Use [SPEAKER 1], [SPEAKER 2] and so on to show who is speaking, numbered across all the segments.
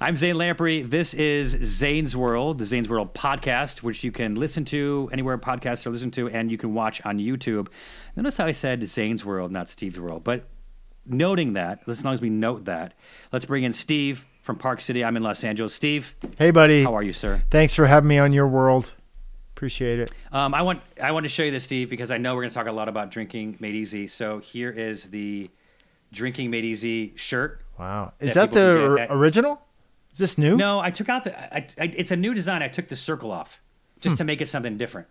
[SPEAKER 1] I'm Zane Lamprey. This is Zane's World, the Zane's World podcast, which you can listen to anywhere podcasts are listened to, and you can watch on YouTube. Notice how I said Zane's World, not Steve's World. But noting that, as long as we note that, let's bring in Steve from Park City. I'm in Los Angeles. Steve,
[SPEAKER 2] Hey, buddy.
[SPEAKER 1] how are you, sir?
[SPEAKER 2] Thanks for having me on your world. Appreciate it.
[SPEAKER 1] Um, I want I want to show you this, Steve, because I know we're going to talk a lot about drinking made easy. So here is the drinking made easy shirt.
[SPEAKER 2] Wow. Is
[SPEAKER 1] That
[SPEAKER 2] that the
[SPEAKER 1] can
[SPEAKER 2] or-
[SPEAKER 1] get at-
[SPEAKER 2] original? Is this new?
[SPEAKER 1] No, I took out the. I, I, it's a new design. I took the circle off just to make it something different.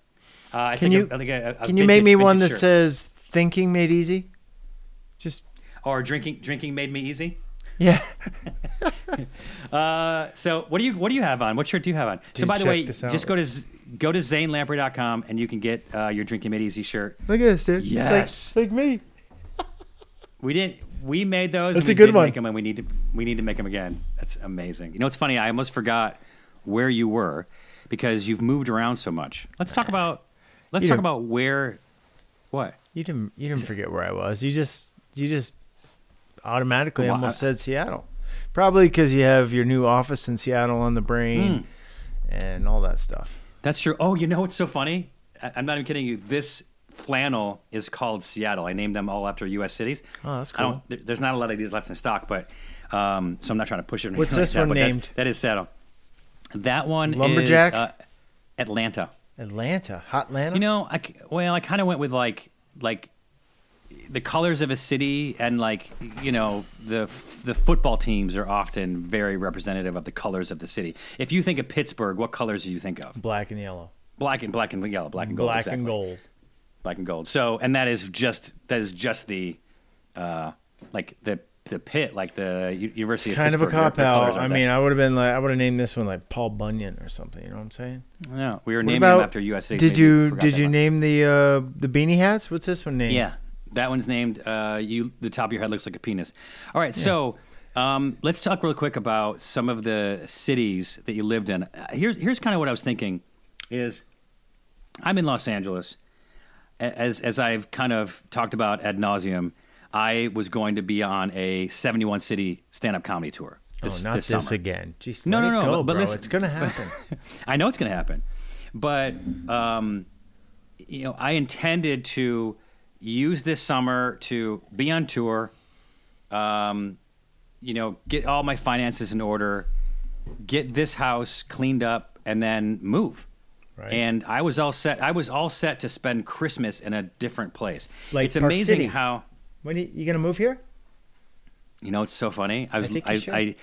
[SPEAKER 1] Uh,
[SPEAKER 2] Hmm. Can you-
[SPEAKER 1] a, a, a
[SPEAKER 2] Can you make me one that
[SPEAKER 1] shirt.
[SPEAKER 2] says "Thinking Made Easy"? Just
[SPEAKER 1] or drinking drinking made me easy?
[SPEAKER 2] yeah.
[SPEAKER 1] Uh, so what do you what do you have on? What shirt do you have on? so by the way, just go to go to zanelamprey.com and you can get uh, your drinking made easy shirt.
[SPEAKER 2] Look at this, dude.
[SPEAKER 1] Yes.
[SPEAKER 2] It's like, it's like me.
[SPEAKER 1] We didn't. We made those.
[SPEAKER 2] That's
[SPEAKER 1] we
[SPEAKER 2] a good one.
[SPEAKER 1] Make them, and we need to. We need to make them again. That's amazing. You know, it's funny. I almost forgot where you were because you've moved around so much. Let's talk about. Let's
[SPEAKER 2] You
[SPEAKER 1] talk about where. What?
[SPEAKER 2] You didn't. You didn't forget where I was. You just. You just automatically
[SPEAKER 1] Why-
[SPEAKER 2] almost said Seattle. Probably because you have your new office in Seattle on the brain
[SPEAKER 1] Hmm.
[SPEAKER 2] and all that stuff.
[SPEAKER 1] That's true. Oh, you know what's so funny? I- I'm not even kidding you. This flannel is called Seattle. I named them all after U.S. cities.
[SPEAKER 2] Oh, that's
[SPEAKER 1] I don't.
[SPEAKER 2] cool.
[SPEAKER 1] there- There's not a lot of these left in stock, but um, so I'm not trying to push it. or
[SPEAKER 2] What's this
[SPEAKER 1] like
[SPEAKER 2] one
[SPEAKER 1] but that's-
[SPEAKER 2] named?
[SPEAKER 1] That is Seattle. That one
[SPEAKER 2] Lumberjack?
[SPEAKER 1] is uh, Atlanta.
[SPEAKER 2] Atlanta, hot Atlanta.
[SPEAKER 1] You know, I well, I kind of went with like like the colors of a city, and like you know, the f- the football teams are often very representative of the colors of the city. If you think of Pittsburgh, what colors do you think of?
[SPEAKER 2] black and yellow.
[SPEAKER 1] Black and black and yellow, black and gold,
[SPEAKER 2] black
[SPEAKER 1] exactly.
[SPEAKER 2] and gold.
[SPEAKER 1] Black and gold. So, and that is just that is just the uh, like the the pit, like the U- University
[SPEAKER 2] kind
[SPEAKER 1] of
[SPEAKER 2] of a cop out. I
[SPEAKER 1] that.
[SPEAKER 2] mean, I would have been like, I would have named this one like Paul Bunyan or something. You know what I'm saying?
[SPEAKER 1] no, we were
[SPEAKER 2] What
[SPEAKER 1] naming
[SPEAKER 2] about-
[SPEAKER 1] after U.S.
[SPEAKER 2] Did you did you
[SPEAKER 1] one.
[SPEAKER 2] name the uh, the beanie hats? What's this one named?
[SPEAKER 1] Yeah, that one's named. Uh, you the top of your head looks like a penis. All right, so um, let's talk real quick about some of the cities that you lived in. Uh, here's here's kind of what I was thinking. Is I'm in Los Angeles, as as I've kind of talked about ad nauseum. I was going to be on a 71 city stand up comedy tour. This,
[SPEAKER 2] oh, not
[SPEAKER 1] this
[SPEAKER 2] this, again. Jeez,
[SPEAKER 1] No, no, no,
[SPEAKER 2] Go,
[SPEAKER 1] but- but listen-
[SPEAKER 2] it's gonna happen.
[SPEAKER 1] I know it's going to happen, but um, you know, I intended to use this summer to be on tour. Um, you know, get all my finances in order, get this house cleaned up, and then move.
[SPEAKER 2] Right.
[SPEAKER 1] And I was all set. I was all set to spend Christmas in a different place.
[SPEAKER 2] Like
[SPEAKER 1] it's
[SPEAKER 2] Park
[SPEAKER 1] amazing
[SPEAKER 2] City.
[SPEAKER 1] how
[SPEAKER 2] when you, you gonna move here?
[SPEAKER 1] you know it's so funny. I was
[SPEAKER 2] you
[SPEAKER 1] I. I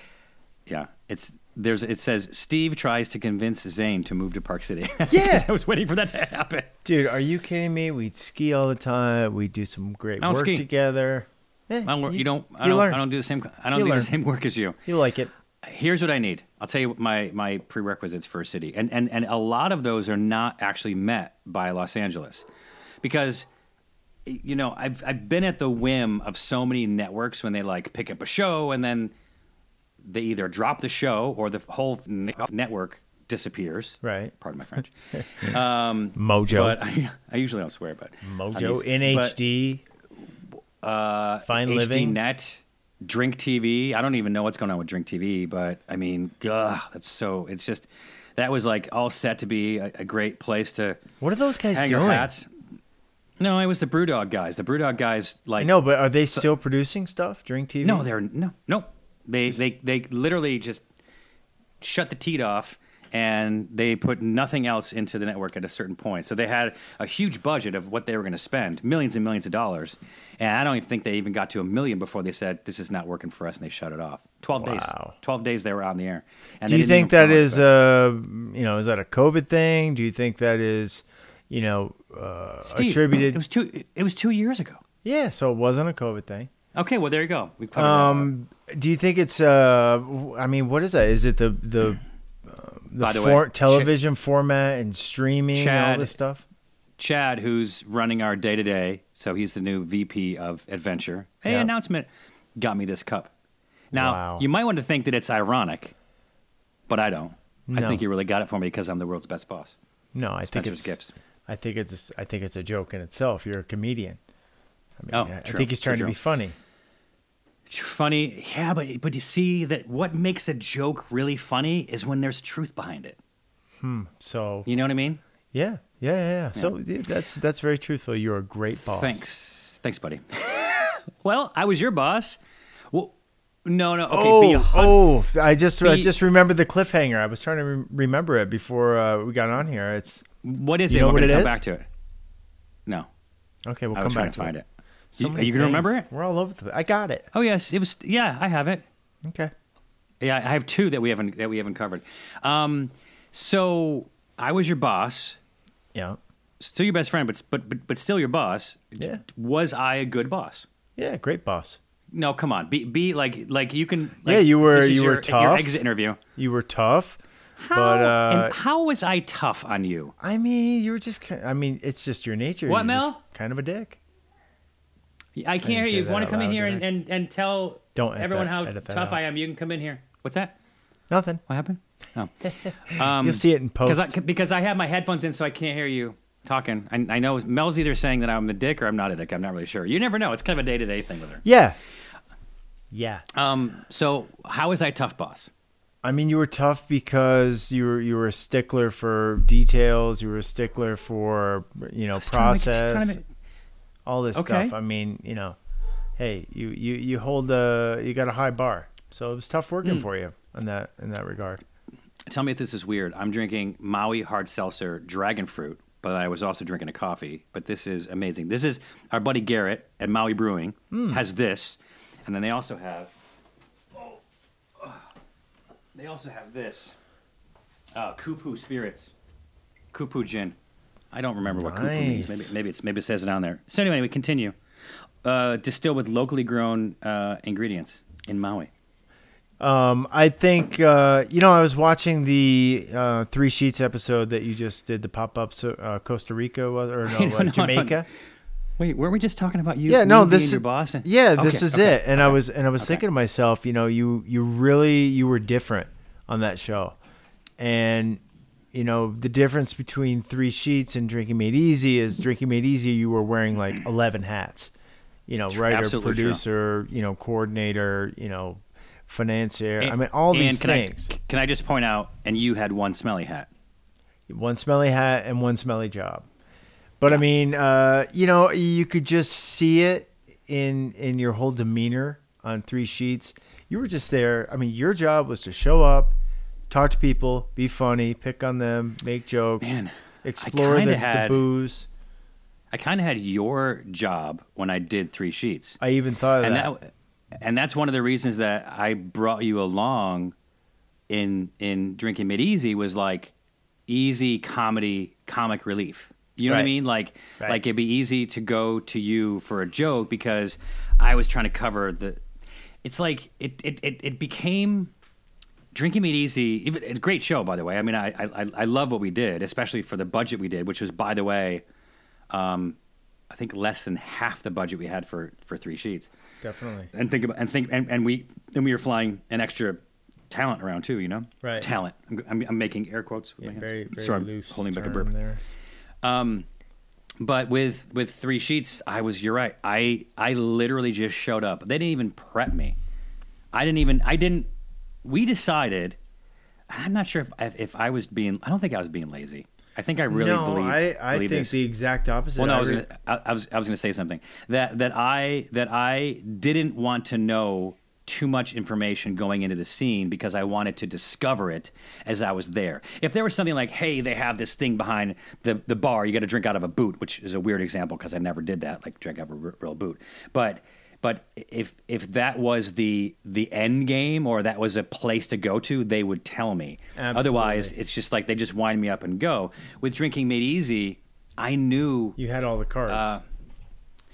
[SPEAKER 1] yeah. It's there's it says Steve tries to convince Zane to move to Park City.
[SPEAKER 2] Yeah.
[SPEAKER 1] I was waiting for that to happen.
[SPEAKER 2] Dude, are you kidding me? We'd ski all the time. We'd do some great
[SPEAKER 1] I
[SPEAKER 2] work
[SPEAKER 1] ski.
[SPEAKER 2] together. Eh,
[SPEAKER 1] I don't, work- you, don't. I
[SPEAKER 2] you
[SPEAKER 1] don't. I don't do the same. I don't
[SPEAKER 2] You
[SPEAKER 1] do
[SPEAKER 2] learn.
[SPEAKER 1] the same work as you.
[SPEAKER 2] You like it?
[SPEAKER 1] Here's what I need. I'll tell you what my my prerequisites for a city, and and and a lot of those are not actually met by Los Angeles, because you know I've I've been at the whim of so many networks when they like pick up a show and then they either drop the show or the whole network disappears.
[SPEAKER 2] Right.
[SPEAKER 1] Pardon my French. um,
[SPEAKER 2] Mojo.
[SPEAKER 1] but I, I usually don't swear, but
[SPEAKER 2] Mojo,
[SPEAKER 1] these- but-
[SPEAKER 2] NHD,
[SPEAKER 1] uh,
[SPEAKER 2] Fine
[SPEAKER 1] HD
[SPEAKER 2] Living.
[SPEAKER 1] Net, Drink TV. I don't even know what's going on with Drink TV, but I mean, ugh, that's so. It's just that was like all set to be a, a great place to
[SPEAKER 2] What are those guys
[SPEAKER 1] hang
[SPEAKER 2] doing?
[SPEAKER 1] your hats. No, it was the BrewDog guys. The BrewDog guys, like
[SPEAKER 2] no, but are they still producing stuff? Drink TV?
[SPEAKER 1] no, they're no, no. They they they literally just shut the teat off and they put nothing else into the network at a certain point. So they had a huge budget of what they were going to spend, millions and millions of dollars. And I don't even think they even got to a million before they said this is not working for us and they shut it off. 12 days. 12 days they were on the air. And
[SPEAKER 2] Do you think
[SPEAKER 1] that is
[SPEAKER 2] that
[SPEAKER 1] promote
[SPEAKER 2] is
[SPEAKER 1] it.
[SPEAKER 2] uh you know is that a COVID thing? Do you think that is you know uh,
[SPEAKER 1] Steve,
[SPEAKER 2] attributed?
[SPEAKER 1] It was two it was 2 years ago.
[SPEAKER 2] yeah, so it wasn't a COVID thing.
[SPEAKER 1] Okay, well there you go. We covered.
[SPEAKER 2] Um, do you think it's uh? I mean, what is that? Is it the the uh, the,
[SPEAKER 1] By the way,
[SPEAKER 2] for,
[SPEAKER 1] Ch-
[SPEAKER 2] television format and streaming and all this stuff?
[SPEAKER 1] Chad, who's running our day to day, so he's the new VP of Adventure. Hey,
[SPEAKER 2] Yeah.
[SPEAKER 1] announcement, got me this cup. Now,
[SPEAKER 2] Wow.
[SPEAKER 1] you might want to think that it's ironic, but I don't. I think he really got it for me because I'm the world's best boss.
[SPEAKER 2] No, I think it's
[SPEAKER 1] gifts.
[SPEAKER 2] I think it's I think it's a joke in itself. You're a comedian. I mean,
[SPEAKER 1] Oh,
[SPEAKER 2] I, I think he's
[SPEAKER 1] true,
[SPEAKER 2] trying to be funny.
[SPEAKER 1] Funny, yeah, but but you see that what makes a joke really funny is when there's truth behind it.
[SPEAKER 2] Hmm so
[SPEAKER 1] You know what I mean?
[SPEAKER 2] yeah, yeah, yeah. yeah. So yeah, that's that's very truthful. You're a great boss.
[SPEAKER 1] Thanks, thanks, buddy. well, I was your boss. Well, no, no. Okay, be a
[SPEAKER 2] Oh, oh! I just I just remembered the cliffhanger. I was trying to re- remember it before uh, we got on here. It's
[SPEAKER 1] What is it? We're gonna
[SPEAKER 2] it
[SPEAKER 1] come
[SPEAKER 2] is?
[SPEAKER 1] back to it. No,
[SPEAKER 2] okay. We'll
[SPEAKER 1] I
[SPEAKER 2] come
[SPEAKER 1] was trying
[SPEAKER 2] back
[SPEAKER 1] to find it.
[SPEAKER 2] So
[SPEAKER 1] You- are you gonna remember it?
[SPEAKER 2] We're all over the. I got it.
[SPEAKER 1] Oh yes, it was. Yeah, I have it.
[SPEAKER 2] Okay.
[SPEAKER 1] Yeah, I have two that we haven't that we haven't covered. Um, so I was your boss,
[SPEAKER 2] Yeah.
[SPEAKER 1] still your best friend, but but but, but still your boss.
[SPEAKER 2] Yeah.
[SPEAKER 1] Was I a good boss?
[SPEAKER 2] Yeah. Great boss.
[SPEAKER 1] No, come on. Be be like like you can.
[SPEAKER 2] Yeah, you were- you were
[SPEAKER 1] your, Your
[SPEAKER 2] tough.
[SPEAKER 1] exit interview.
[SPEAKER 2] You were tough,
[SPEAKER 1] How,
[SPEAKER 2] but uh,
[SPEAKER 1] and how was I tough on you?
[SPEAKER 2] I mean, you were just. I mean, it's just your nature.
[SPEAKER 1] What, Mel?
[SPEAKER 2] Kind of a dick.
[SPEAKER 1] I can't
[SPEAKER 2] didn't
[SPEAKER 1] hear
[SPEAKER 2] say
[SPEAKER 1] you. Want to come in here and, and, and tell
[SPEAKER 2] Don't
[SPEAKER 1] everyone
[SPEAKER 2] that-
[SPEAKER 1] how tough. I am? You can come in here. What's that?
[SPEAKER 2] Nothing.
[SPEAKER 1] What happened? Oh. Um,
[SPEAKER 2] You'll see it in
[SPEAKER 1] Because
[SPEAKER 2] post.
[SPEAKER 1] I, because I have my headphones in, so I can't hear you talking. I, I know Mel's either saying that I'm a dick or I'm not a dick. I'm not really sure. You never know. It's kind of a day to day thing with her.
[SPEAKER 2] yeah. Yeah.
[SPEAKER 1] Um. So how was I tough, boss?
[SPEAKER 2] I mean, you were tough because you were you were a stickler for details. You were a stickler for you know
[SPEAKER 1] was trying to make-
[SPEAKER 2] process,
[SPEAKER 1] trying to make-
[SPEAKER 2] all this
[SPEAKER 1] Okay.
[SPEAKER 2] stuff. I mean, you know, hey, you you you hold a you got a high bar, so it was tough working for you in that in that regard.
[SPEAKER 1] Tell me if this is weird. I'm drinking Maui hard seltzer dragon fruit, but I was also drinking a coffee. But this is amazing. This is our buddy Garrett at Maui Brewing has this, and then they also have. Oh, uh, they also have this. Uh, Kupu Spirits, Kupu Gin. I don't remember what Kupu means. Maybe maybe it's maybe it says it on there. So anyway, we continue. Uh, distilled with locally grown uh, ingredients in Maui.
[SPEAKER 2] Um, I think uh, you know I was watching the uh, Three Sheets episode that you just did the pop up so, uh, Costa Rica was or no,
[SPEAKER 1] No,
[SPEAKER 2] uh,
[SPEAKER 1] no, no.
[SPEAKER 2] Jamaica.
[SPEAKER 1] Wait, weren't we just talking about you?
[SPEAKER 2] Yeah, no, this is
[SPEAKER 1] your boss. and-
[SPEAKER 2] Yeah, this
[SPEAKER 1] Okay,
[SPEAKER 2] is
[SPEAKER 1] okay,
[SPEAKER 2] it. And I was and I was
[SPEAKER 1] Okay.
[SPEAKER 2] thinking to myself, you know, you you really you were different on that show. And you know, the difference between Three Sheets and Drinking Made Easy is Drinking Made Easy you were wearing like 11 hats. You know, writer,
[SPEAKER 1] absolutely true.
[SPEAKER 2] producer, you know, coordinator, you know, financier. I mean, all these
[SPEAKER 1] can
[SPEAKER 2] things.
[SPEAKER 1] I, can I just point out? And you had one smelly hat.
[SPEAKER 2] one smelly hat and one smelly job. But I mean, uh, you know, you could just see it in in your whole demeanor on three sheets. You were just there. I mean, your job was to show up, talk to people, be funny, pick on them, make jokes,
[SPEAKER 1] Man,
[SPEAKER 2] explore the,
[SPEAKER 1] had-
[SPEAKER 2] the booze.
[SPEAKER 1] I kind of had your job when I did three sheets,
[SPEAKER 2] I even thought of
[SPEAKER 1] and
[SPEAKER 2] that.
[SPEAKER 1] that, and that's one of the reasons that I brought you along in in drinking made easy was like easy comedy comic relief. You know what I mean? Like
[SPEAKER 2] Right.
[SPEAKER 1] like it'd be easy to go to you for a joke because I was trying to cover the. It's like it it it, it became. Drinking Made Easy, even, a great show, by the way. I mean, I, I I love what we did, especially for the budget we did, which was, by the way, um, I think less than half the budget we had for for three sheets.
[SPEAKER 2] Definitely.
[SPEAKER 1] And think about and think and, and we and we were flying an extra talent around too. You know,
[SPEAKER 2] Right.
[SPEAKER 1] Talent. I'm, I'm, I'm making air quotes with
[SPEAKER 2] Yeah,
[SPEAKER 1] my hands.
[SPEAKER 2] very, very
[SPEAKER 1] Sorry, I'm
[SPEAKER 2] loose
[SPEAKER 1] holding back a burp.
[SPEAKER 2] there.
[SPEAKER 1] Um, but with with three sheets, I was. You're right. I I literally just showed up. They didn't even prep me. I didn't even. I didn't. We decided. I'm not sure if if, I was being. I don't think I was being lazy. I think I really
[SPEAKER 2] no,
[SPEAKER 1] believe.
[SPEAKER 2] I, I
[SPEAKER 1] believe
[SPEAKER 2] think
[SPEAKER 1] this.
[SPEAKER 2] the exact opposite.
[SPEAKER 1] Well, no, I was gonna, I, I was I was going to say something that that I that I didn't want to know too much information going into the scene because I wanted to discover it as I was there. If there was something like, "Hey, they have this thing behind the the bar, you got to drink out of a boot," which is a weird example because I never did that, like drink out of a r- real boot, but. But if if that was the the end game or that was a place to go to, they would tell me. Otherwise, it's just like they just wind me up and go. With drinking made easy, I knew
[SPEAKER 2] you had all the cards.
[SPEAKER 1] uh,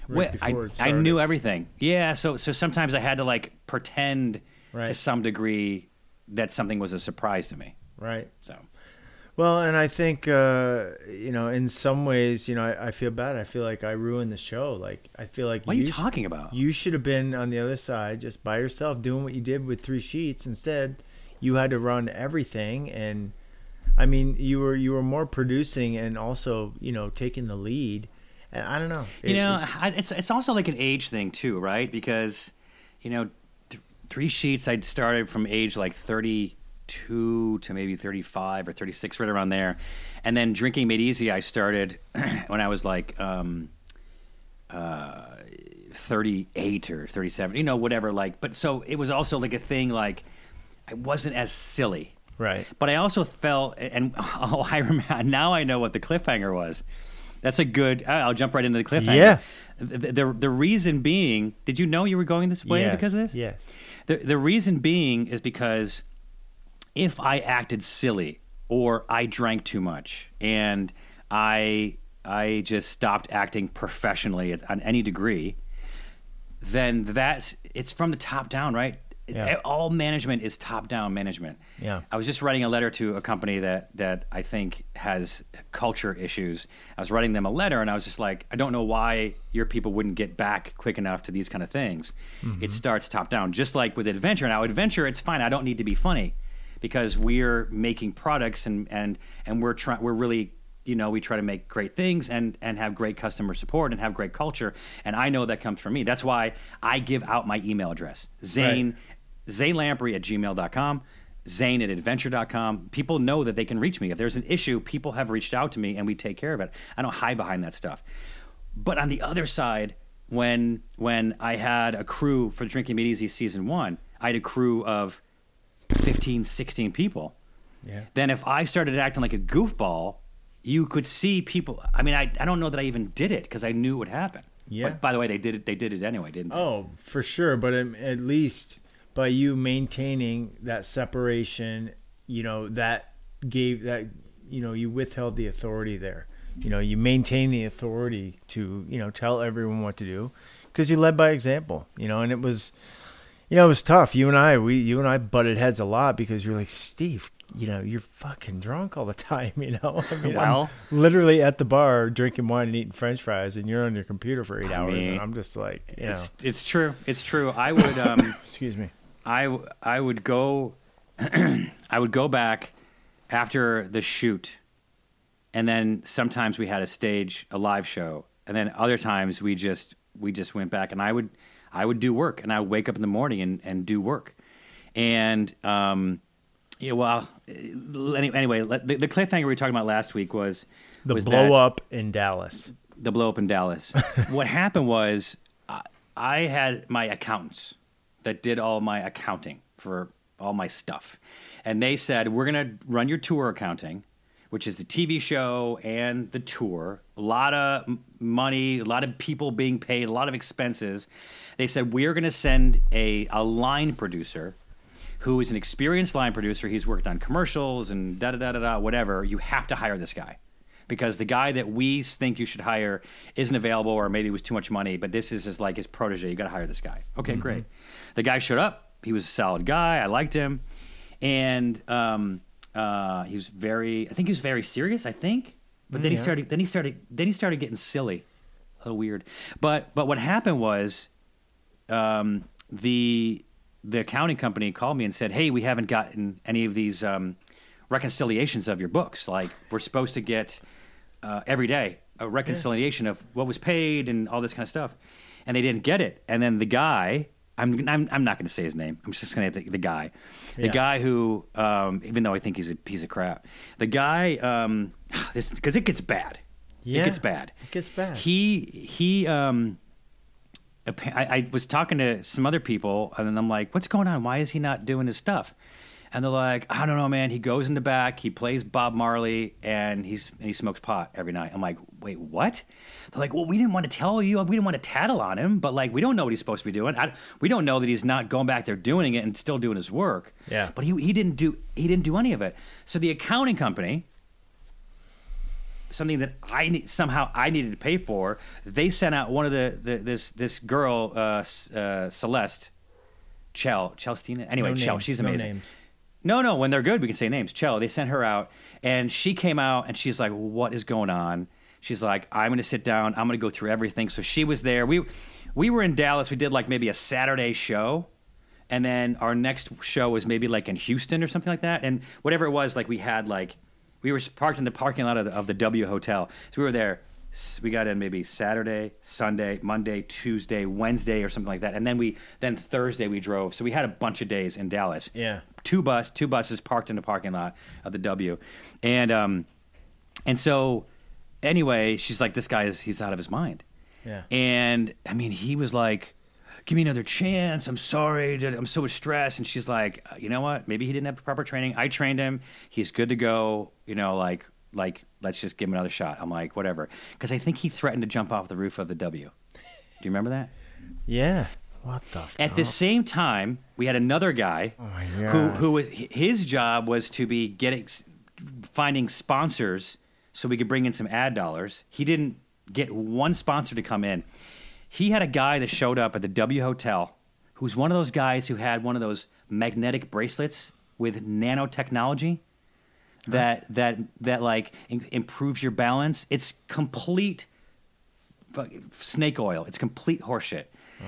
[SPEAKER 2] right
[SPEAKER 1] well, I, I knew everything. Yeah, so so sometimes I had to like pretend to some degree that something was a surprise to me.
[SPEAKER 2] Right.
[SPEAKER 1] So
[SPEAKER 2] Well, and I think uh, you know, in some ways, you know, I, I feel bad. I feel like I ruined the show. Like I feel like
[SPEAKER 1] what are you,
[SPEAKER 2] sh-
[SPEAKER 1] talking about?
[SPEAKER 2] You should have been on the other side, just by yourself, doing what you did with three sheets. Instead, you had to run everything, and I mean, you were you were more producing and also, you know, taking the lead. And I don't know.
[SPEAKER 1] You know,
[SPEAKER 2] it-
[SPEAKER 1] I, it's it's also like an age thing too, right? Because you know, three sheets. I started from age like 32 to maybe 35 or 36, right around there. And then drinking made easy. I started when I was like um, uh, 38 or 37, you know, whatever. Like, but so it was also like a thing. Like, I wasn't as silly.
[SPEAKER 2] Right.
[SPEAKER 1] But I also felt, and oh, I remember now. I know what the cliffhanger was. That's a good. I'll jump right into the cliffhanger.
[SPEAKER 2] Yeah.
[SPEAKER 1] The, the, the reason being, did you know you were going this way
[SPEAKER 2] yes.
[SPEAKER 1] because of this?
[SPEAKER 2] Yes.
[SPEAKER 1] The the reason being is because if I acted silly or I drank too much and I I just stopped acting professionally at, on any degree, then that's it's from the top down, right?
[SPEAKER 2] Yeah.
[SPEAKER 1] All management is top down management.
[SPEAKER 2] Yeah.
[SPEAKER 1] I was just writing a letter to a company that that I think has culture issues. I was writing them a letter, and I was just like, I don't know why your people wouldn't get back quick enough to these kind of things. It mm-hmm. starts top down, just like with adventure. Now, adventure, it's fine. I don't need to be funny because we're making products and and and we're trying. We're really you know we try to make great things and and have great customer support and have great culture. And i know that comes from me. That's why i give out my email address. Zane zane lamprey at gmail.com zane at adventure.com people know that they can reach me. If there's an issue people have reached out to me and we take care of it. I don't hide behind that stuff. But on the other side when when i had a crew for drinking made easy season one i had a crew of 15 16 people
[SPEAKER 2] Yeah.
[SPEAKER 1] then if I started acting like a goofball, you could see people. I mean, I, I don't know that I even did it because I knew it would happen.
[SPEAKER 2] Yeah.
[SPEAKER 1] But by the way, they did it. They did it anyway, didn't they?
[SPEAKER 2] Oh, for sure. But at least by you maintaining that separation, you know, that gave that, you know, you withheld the authority there. You know, you maintain the authority to, you know, tell everyone what to do because you led by example, you know, and it was, you know, it was tough. You and I, we, you and I butted heads a lot because you're like, Steve, you know, you're fucking drunk all the time, you know? I mean, I'm
[SPEAKER 1] Well-
[SPEAKER 2] literally at the bar drinking wine and eating french fries and you're on your computer for eight
[SPEAKER 1] I
[SPEAKER 2] hours
[SPEAKER 1] mean,
[SPEAKER 2] and I'm just like, you know,
[SPEAKER 1] It's it's true. It's true. I would um
[SPEAKER 2] excuse me.
[SPEAKER 1] I, I would go I would go back after the shoot, and then sometimes we had a stage a live show, and then other times we just we just went back, and I would I would do work, and I would wake up in the morning and, and do work, and um yeah well any- anyway the, the cliffhanger we were talking about last week was
[SPEAKER 2] The
[SPEAKER 1] was
[SPEAKER 2] blow
[SPEAKER 1] that-
[SPEAKER 2] up in Dallas.
[SPEAKER 1] the blow up in Dallas. what happened was I, I had my accountants that did all my accounting for all my stuff. And they said, We're going to run your tour accounting, which is the TV show and the tour. A lot of money, a lot of people being paid, a lot of expenses. They said, We're going to send a, a line producer who is an experienced line producer. He's worked on commercials and da da da da da, whatever. You have to hire this guy because the guy that we think you should hire isn't available or maybe it was too much money, but this is his, like his protege. You got to hire this guy. Okay, great. The guy showed up. He was a solid guy. I liked him. And um, uh, he was very, I think he was very serious, I think. But then he
[SPEAKER 2] yeah.
[SPEAKER 1] started, then he started, then he started getting silly. A little weird. But, but what happened was um, the the accounting company called me and said, "Hey, we haven't gotten any of these um, reconciliations of your books. Like we're supposed to get uh, every day a reconciliation of what was paid and all this kind of stuff." And they didn't get it. And then the guy, I'm I'm, I'm not going to say his name. I'm just going to the, the guy, the
[SPEAKER 2] Yeah.
[SPEAKER 1] guy who, um, even though I think he's a piece of crap, the guy, um, this because it gets bad.
[SPEAKER 2] Yeah,
[SPEAKER 1] it gets bad.
[SPEAKER 2] it gets bad.
[SPEAKER 1] He he um I, I was talking to some other people, and I'm like, "What's going on? Why is he not doing his stuff?" And they're like, "I don't know, man. He goes in the back, he plays Bob Marley, and he's and he smokes pot every night." I'm like, "Wait, what?" They're like, "Well, we didn't want to tell you. We didn't want to tattle on him, but like, we don't know what he's supposed to be doing. I, we don't know that he's not going back there doing it and still doing his work.
[SPEAKER 2] Yeah.
[SPEAKER 1] but he he didn't do he didn't do any of it. So the accounting company." something that I need, somehow I needed to pay for. They sent out one of the, the this this girl uh, uh, Celeste, Chell Chelstina. Anyway,
[SPEAKER 2] No
[SPEAKER 1] Chell,
[SPEAKER 2] names,
[SPEAKER 1] she's
[SPEAKER 2] no
[SPEAKER 1] amazing.
[SPEAKER 2] names.
[SPEAKER 1] No, no, when they're good, we can say names. Chell, they sent her out, and she came out, and she's like, "What is going on?" She's like, "I'm going to sit down. I'm going to go through everything." So she was there. We we were in Dallas. We did like maybe a Saturday show, and then our next show was maybe like in Houston or something like that. And whatever it was, like we had like we were parked in the parking lot of the, of the W Hotel. So we were there we got in maybe Saturday, Sunday, Monday, Tuesday, Wednesday, or something like that, and then we then Thursday we drove. So we had a bunch of days in Dallas.
[SPEAKER 2] Yeah.
[SPEAKER 1] Two bus, two buses parked in the parking lot of the W, and um, and so anyway, she's like, this guy is he's out of his mind.
[SPEAKER 2] Yeah.
[SPEAKER 1] And I mean, he was like, "Give me another chance. I'm sorry. I'm so stressed." And she's like, "You know what? Maybe he didn't have proper training. I trained him. He's good to go. You know, like, like, let's just give him another shot." I'm like, "Whatever," because I think he threatened to jump off the roof of the W. Do you remember that?
[SPEAKER 2] Yeah. What the? F-
[SPEAKER 1] At the same time, we had another guy
[SPEAKER 2] Oh
[SPEAKER 1] who who was his job was to be getting finding sponsors so we could bring in some ad dollars. He didn't get one sponsor to come in. He had a guy that showed up at the W Hotel who's one of those guys who had one of those magnetic bracelets with nanotechnology that that that like im- improves your balance. It's complete fuck- snake oil. It's complete horseshit.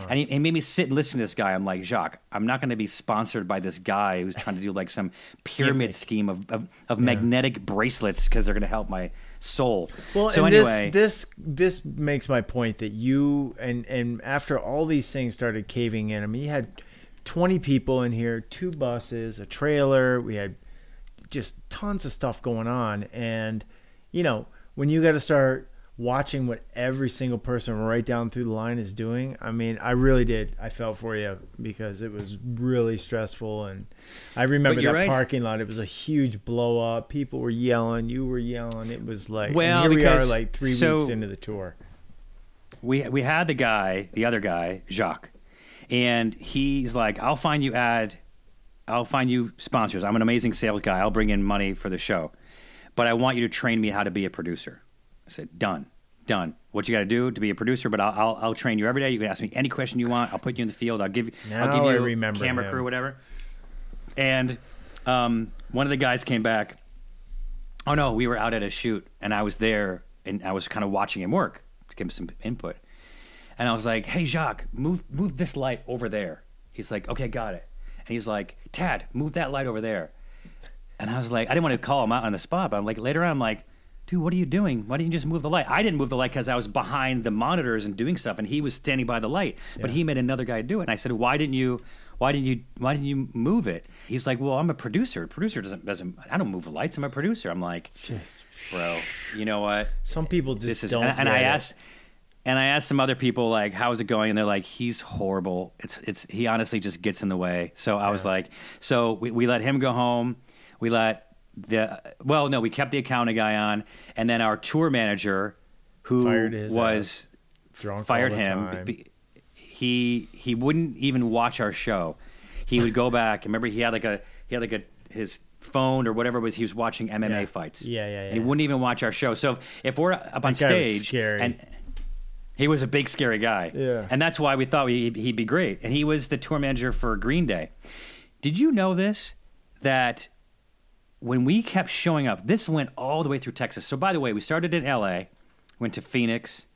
[SPEAKER 1] And he, he made me sit and listen to this guy. I'm like, Jacques, I'm not going to be sponsored by this guy who's trying to do like some pyramid scheme of, of, of magnetic bracelets because they're going to help my soul.
[SPEAKER 2] Well,
[SPEAKER 1] so
[SPEAKER 2] and
[SPEAKER 1] anyway,
[SPEAKER 2] this this this makes my point that you and and after all these things started caving in, I mean, you had twenty people in here, two buses, a trailer. We had just tons of stuff going on, and you know when you got to start watching what every single person right down through the line is doing. I mean, I really did. I felt for you because it was really stressful, and I remember that
[SPEAKER 1] right.
[SPEAKER 2] parking lot. It was a huge blow up. People were yelling. You were yelling. It was like
[SPEAKER 1] Well,
[SPEAKER 2] here we are, like three
[SPEAKER 1] so-
[SPEAKER 2] weeks into the tour.
[SPEAKER 1] we we had the guy, the other guy, Jacques, and he's like, "I'll find you ad, I'll find you sponsors. I'm an amazing sales guy. I'll bring in money for the show, but I want you to train me how to be a producer." I said, "Done, done. What you got to do to be a producer? But I'll, I'll I'll train you every day. You can ask me any question you want. I'll put you in the field. I'll give you I'll
[SPEAKER 2] Now
[SPEAKER 1] give
[SPEAKER 2] I
[SPEAKER 1] you
[SPEAKER 2] remember
[SPEAKER 1] camera
[SPEAKER 2] him.
[SPEAKER 1] crew, whatever." And um, one of the guys came back. Oh no, we were out at a shoot, and I was there, and I was kind of watching him work to give him some input. And I was like, "Hey, Jacques, move move this light over there." He's like, "Okay, got it." And he's like, "Tad, move that light over there." And I was like, I didn't want to call him out on the spot, but I'm like, later on, I'm like, "Dude, what are you doing? Why didn't you just move the light?" I didn't move the light because I was behind the monitors and doing stuff, and he was standing by the light. But
[SPEAKER 2] Yeah.
[SPEAKER 1] he made another guy do it, and I said, "Why didn't you?" Why didn't you? Why didn't you move it? He's like, "Well, I'm a producer. Producer doesn't doesn't. I don't move the lights. I'm a producer." I'm like,
[SPEAKER 2] Just,
[SPEAKER 1] "Bro, you know what?
[SPEAKER 2] some people just
[SPEAKER 1] this is
[SPEAKER 2] don't.
[SPEAKER 1] and, and I asked and I asked some other people like how's it going and they're like he's horrible it's it's he honestly just gets in the way so I was like so we, we let him go home we let the well no we kept the accounting guy on and then our tour manager who
[SPEAKER 2] Fired his
[SPEAKER 1] was fired him be- he he wouldn't even watch our show. He would go back remember he had like a he had like a his phone or whatever it was he was watching MMA
[SPEAKER 2] Yeah.
[SPEAKER 1] fights.
[SPEAKER 2] Yeah, yeah,
[SPEAKER 1] and he wouldn't even watch our show. So if we're up on
[SPEAKER 2] That
[SPEAKER 1] stage
[SPEAKER 2] scary.
[SPEAKER 1] and he was a big scary guy.
[SPEAKER 2] Yeah.
[SPEAKER 1] and that's why we thought we, he'd be great. And he was the tour manager for green day. Did you know this? That when we kept showing up this went all the way through texas so by the way we started in la went to phoenix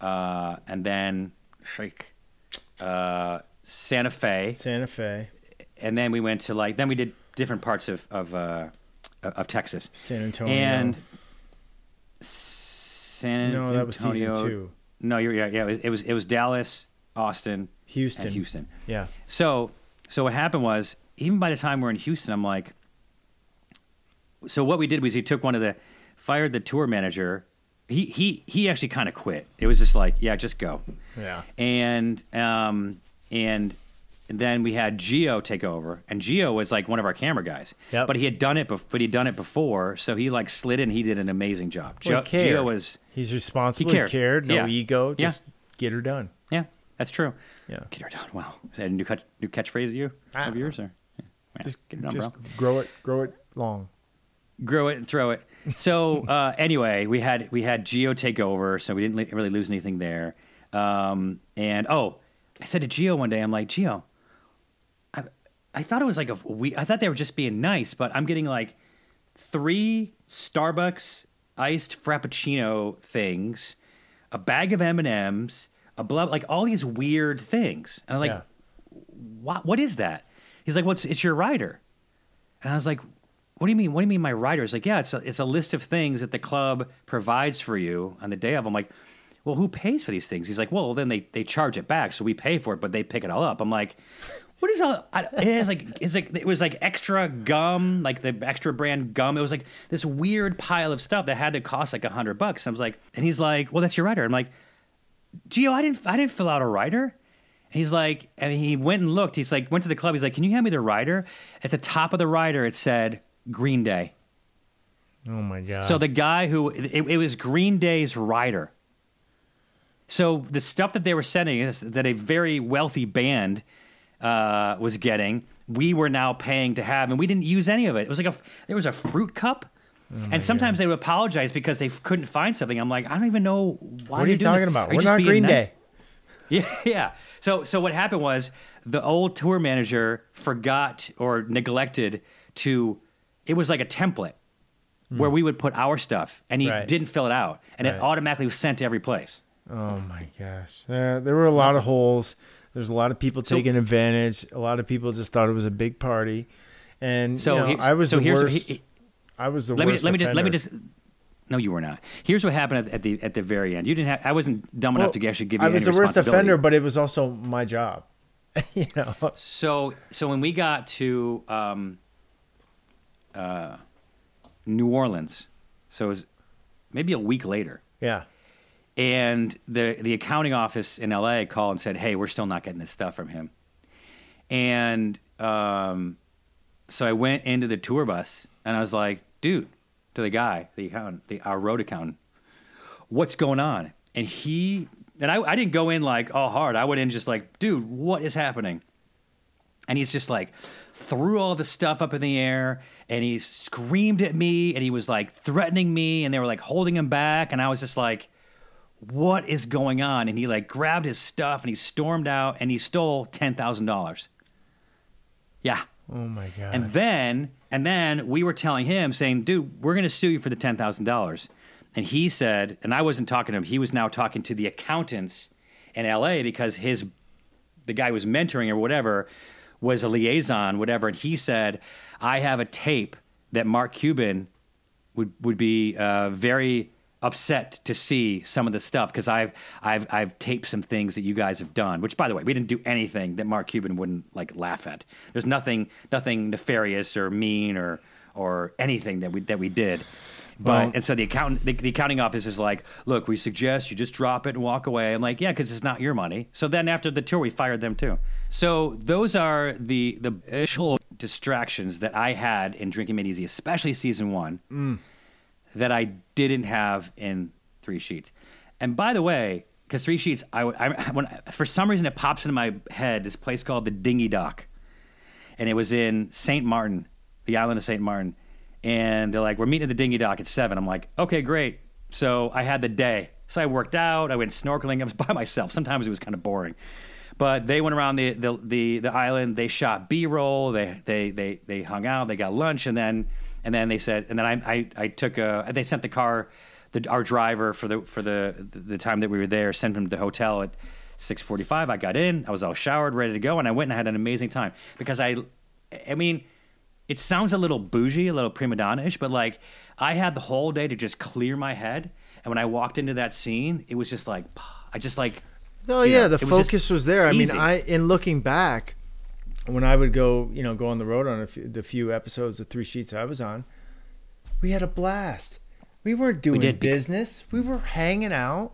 [SPEAKER 1] uh, and then like uh, santa fe
[SPEAKER 2] Santa Fe,
[SPEAKER 1] and then we went to like then we did different parts of of, uh, of texas
[SPEAKER 2] San Antonio.
[SPEAKER 1] and San Antonio
[SPEAKER 2] no, that was season two.
[SPEAKER 1] No, you're yeah, yeah. It was, it was it was Dallas, Austin,
[SPEAKER 2] Houston.
[SPEAKER 1] and Houston.
[SPEAKER 2] Yeah.
[SPEAKER 1] So so what happened was even by the time we're in Houston, I'm like, so what we did was he took one of the fired the tour manager. He he he actually kind of quit. It was just like yeah, just go.
[SPEAKER 2] Yeah.
[SPEAKER 1] And um and then we had Geo take over, and Geo was like one of our camera guys.
[SPEAKER 2] Yep.
[SPEAKER 1] But he had done it, bef- but he'd done it before, so he like slid in. He did an amazing job.
[SPEAKER 2] Well,
[SPEAKER 1] Geo,
[SPEAKER 2] cared.
[SPEAKER 1] Geo was
[SPEAKER 2] He's responsible.
[SPEAKER 1] He
[SPEAKER 2] He
[SPEAKER 1] cared.
[SPEAKER 2] cared. no
[SPEAKER 1] Yeah.
[SPEAKER 2] ego.
[SPEAKER 1] Yeah.
[SPEAKER 2] Just get her done.
[SPEAKER 1] yeah, that's true.
[SPEAKER 2] Yeah.
[SPEAKER 1] Get her done. Wow, is that a new cut, new catchphrase of you
[SPEAKER 2] Ah.
[SPEAKER 1] of yours or? Yeah. Yeah,
[SPEAKER 2] Just
[SPEAKER 1] get it done,
[SPEAKER 2] just
[SPEAKER 1] bro.
[SPEAKER 2] grow it. Grow it long.
[SPEAKER 1] Grow it and throw it. So uh, anyway, we had we had Geo take over, so we didn't li- really lose anything there. Um, and oh, I said to Geo one day, I'm like, Geo, I I thought it was like a we I thought they were just being nice, but I'm getting like three Starbucks iced frappuccino things, a bag of M and M's, a blah like all these weird things, and I'm like,
[SPEAKER 2] yeah.
[SPEAKER 1] what what is that? He's like, what's it's your rider, and I was like, what do you mean? What do you mean my rider? It's like, yeah, it's a, it's a list of things that the club provides for you on the day of. I'm like, well, who pays for these things? He's like, well, then they, they charge it back, so we pay for it, but they pick it all up. I'm like, what is all? I, it's like it's like it was like extra gum, like the extra brand gum. It was like this weird pile of stuff that had to cost like a hundred bucks. I was like, and he's like, well, that's your rider. I'm like, Geo, oh, I didn't I didn't fill out a rider. He's like, and he went and looked. He's like, went to the club. He's like, can you hand me the rider? At the top of the rider, it said Green Day.
[SPEAKER 2] Oh my god.
[SPEAKER 1] So the guy who it, it was Green Day's rider. So the stuff that they were sending us that a very wealthy band uh, was getting, we were now paying to have, and we didn't use any of it. It was like a there was a fruit cup. and sometimes they would apologize because they f- couldn't find something. I'm like, I don't even know why.
[SPEAKER 2] what are you talking
[SPEAKER 1] this?
[SPEAKER 2] about?
[SPEAKER 1] Are
[SPEAKER 2] We're not Green
[SPEAKER 1] nice?
[SPEAKER 2] Day.
[SPEAKER 1] Yeah, yeah. So so what happened was the old tour manager forgot or neglected to it was like a template where we would put our stuff and he.
[SPEAKER 2] Right.
[SPEAKER 1] didn't fill it out and
[SPEAKER 2] Right.
[SPEAKER 1] it automatically was sent to every place.
[SPEAKER 2] Oh my gosh. Uh, there were a lot of holes. There's a lot of people
[SPEAKER 1] So-
[SPEAKER 2] taking advantage. A lot of people just thought it was a big party. And
[SPEAKER 1] So
[SPEAKER 2] you know, I was
[SPEAKER 1] so
[SPEAKER 2] the worst.
[SPEAKER 1] he-
[SPEAKER 2] I was the
[SPEAKER 1] let me
[SPEAKER 2] worst.
[SPEAKER 1] let me just let me just no you were not. Here's what happened at, at the at the very end. You didn't have I wasn't dumb
[SPEAKER 2] Well,
[SPEAKER 1] enough to actually give you
[SPEAKER 2] I was the worst offender, but it was also my job. you know.
[SPEAKER 1] So so when we got to um, uh, New Orleans, so it was maybe a week later.
[SPEAKER 2] Yeah.
[SPEAKER 1] And the the accounting office in LA called and said, "Hey, we're still not getting this stuff from him." And um, so I went into the tour bus and I was like, "Dude," to the guy, the accountant, the our road accountant, "What's going on?" And he and I, I didn't go in like all hard. I went in just like, "Dude, what is happening?" And he's just like threw all the stuff up in the air and he screamed at me and he was like threatening me and they were like holding him back and I was just like what is going on? And he like grabbed his stuff and he stormed out and he stole ten thousand dollars. Yeah.
[SPEAKER 2] Oh my god.
[SPEAKER 1] And then and then we were telling him saying, dude, we're gonna sue you for the ten thousand dollars. And he said, and I wasn't talking to him, he was now talking to the accountants in LA because his the guy was mentoring or whatever was a liaison, whatever, and he said, I have a tape that Mark Cuban would would be uh, very upset to see some of the stuff because I've I've I've taped some things that you guys have done. Which, by the way, we didn't do anything that Mark Cuban wouldn't like laugh at. There's nothing nothing nefarious or mean or or anything that we that we did. But
[SPEAKER 2] Well-
[SPEAKER 1] and so the accountant the, the accounting office is like, look, we suggest you just drop it and walk away. I'm like, yeah, because it's not your money. So then after the tour, we fired them too. So those are the the initial distractions that I had in Drinking Made Easy, especially season one mm. that I didn't have in Three Sheets. And by the way, because Three Sheets, I, I when for some reason it pops into my head this place called the Dinghy Dock, and it was in Saint Martin, the island of Saint Martin. And they're like, "We're meeting at the Dinghy Dock at 7. I'm like, "Okay, great." So I had the day. So I worked out. I went snorkeling. I was by myself. Sometimes it was kind of boring. But they went around the, the, the, the island. They shot B roll. They, they they they hung out. They got lunch, and then and then they said, and then I I, I took a. They sent the car, the our driver for the for the the time that we were there. Sent him to the hotel at six forty five. I got in. I was all showered, ready to go, and I went and I had an amazing time because I, I mean. It sounds a little bougie, a little prima donna-ish, but like I had the whole day to just clear my head, and when I walked into that scene, it was just like I just like
[SPEAKER 2] Oh yeah,
[SPEAKER 1] know,
[SPEAKER 2] the
[SPEAKER 1] it was just
[SPEAKER 2] focus was there. I mean. I in looking back, when I would go, you know, go on the road on few, the few episodes of Three Sheets I was on, we had a blast. We weren't doing
[SPEAKER 1] bec-
[SPEAKER 2] business. We were hanging out.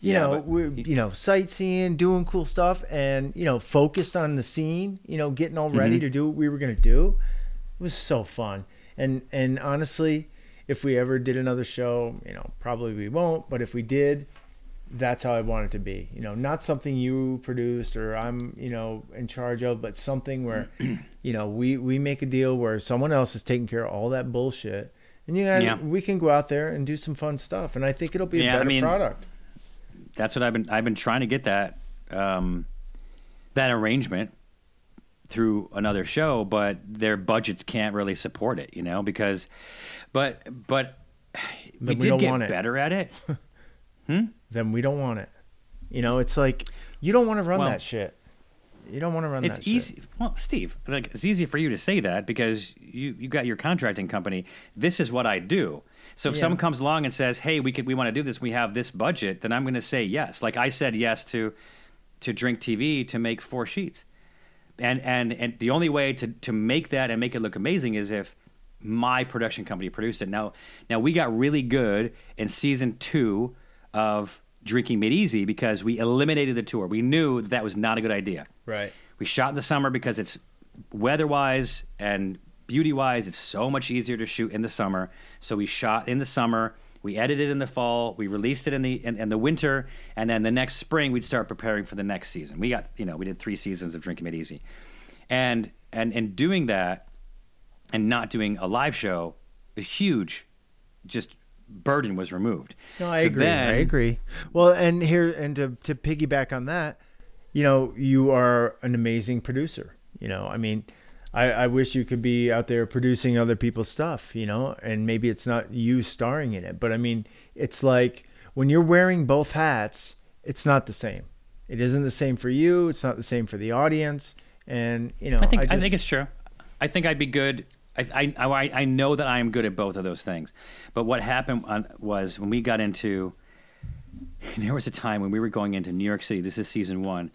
[SPEAKER 2] You
[SPEAKER 1] Yeah,
[SPEAKER 2] know, we you know sightseeing, doing cool stuff, and you know focused on the scene. You know, getting all ready
[SPEAKER 1] Mm-hmm.
[SPEAKER 2] to do what we were gonna do. It was so fun. And and honestly, if we ever did another show, you know, probably we won't. But if we did, that's how I want it to be. You know, not something you produced or I'm, you know, in charge of, but something where, you know, we we make a deal where someone else is taking care of all that bullshit, and you guys,
[SPEAKER 1] Yeah.
[SPEAKER 2] we can go out there and do some fun stuff. And I think it'll be a
[SPEAKER 1] Yeah, I
[SPEAKER 2] better
[SPEAKER 1] mean-
[SPEAKER 2] product.
[SPEAKER 1] that's what I've been I've been trying to get that um, that arrangement through another show, but their budgets can't really support it, you know, because but but we
[SPEAKER 2] we
[SPEAKER 1] did
[SPEAKER 2] don't
[SPEAKER 1] get
[SPEAKER 2] want it.
[SPEAKER 1] better at it. Hmm?
[SPEAKER 2] Then we don't want it. You know, it's like you don't want to run
[SPEAKER 1] Well-
[SPEAKER 2] that shit. You don't want to run
[SPEAKER 1] it's
[SPEAKER 2] that. shit.
[SPEAKER 1] easy. Well, Steve, like it's easy for you to say that because you you got your contracting company. This is what I do. So if
[SPEAKER 2] Yeah.
[SPEAKER 1] someone comes along and says, "Hey, we could we want to do this. We have this budget," then I'm going to say yes. Like I said yes to to Drink TV to make four sheets, and and and the only way to to make that and make it look amazing is if my production company produced it. Now now we got really good in season two of Drinking Made Easy because we eliminated the tour. We knew that, that was not a good idea.
[SPEAKER 2] Right.
[SPEAKER 1] We shot in the summer because it's weather wise and beauty wise, it's so much easier to shoot in the summer. So we shot in the summer. We edited in the fall. We released it in the in, in the winter, and then the next spring we'd start preparing for the next season. We got you know we did three seasons of Drinking It Easy, and and and doing that, and not doing a live show, a huge, just burden was removed.
[SPEAKER 2] No, I
[SPEAKER 1] So
[SPEAKER 2] agree.
[SPEAKER 1] then-
[SPEAKER 2] I agree. Well, and here and to to piggyback on that, you know, you are an amazing producer. You know, I mean, I, I wish you could be out there producing other people's stuff. You know, and maybe it's not you starring in it, but I mean, it's like when you're wearing both hats, it's not the same. It isn't the same for you. It's not the same for the audience. And you know,
[SPEAKER 1] I think I,
[SPEAKER 2] just,
[SPEAKER 1] think it's true. I think I'd be good. I, I, I, I know that I am good at both of those things. But what happened on, was when we got into, there was a time when we were going into New York City. This is season one,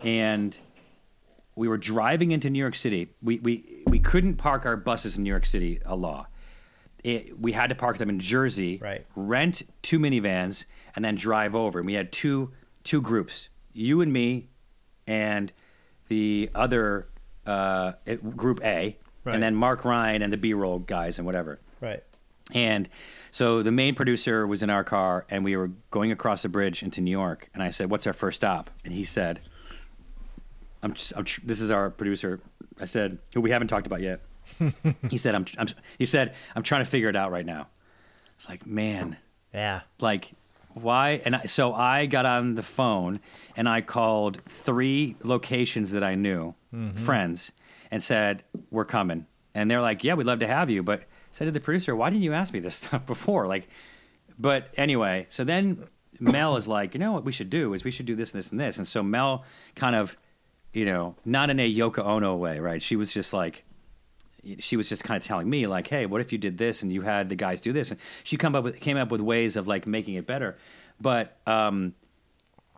[SPEAKER 1] and we were driving into New York City. We we we couldn't park our buses in New York City. A law. It, we had to park them in Jersey.
[SPEAKER 2] Right.
[SPEAKER 1] Rent two minivans and then drive over. And we had two two groups. You and me, and the other uh, group A,
[SPEAKER 2] Right.
[SPEAKER 1] and then Mark Ryan and the B-roll guys and whatever.
[SPEAKER 2] right.
[SPEAKER 1] And so the main producer was in our car, and we were going across the bridge into New York. And I said, "What's our first stop?" And he said, "I'm, just, I'm this is our producer." I said, "Who we haven't talked about yet." he said, I'm, I'm." He said, "I'm trying to figure it out right now." It's like, man,
[SPEAKER 2] Yeah.
[SPEAKER 1] like why and I, so i got on the phone and i called three locations that i knew mm-hmm. friends and said we're coming and they're like yeah we'd love to have you but I said to the producer why didn't you ask me this stuff before like but anyway so then mel is like you know what we should do is we should do this and this and this and so mel kind of you know not in a yoko ono way right she was just like she was just kind of telling me like, "Hey, what if you did this and you had the guys do this?" And she come up with came up with ways of like making it better. But um,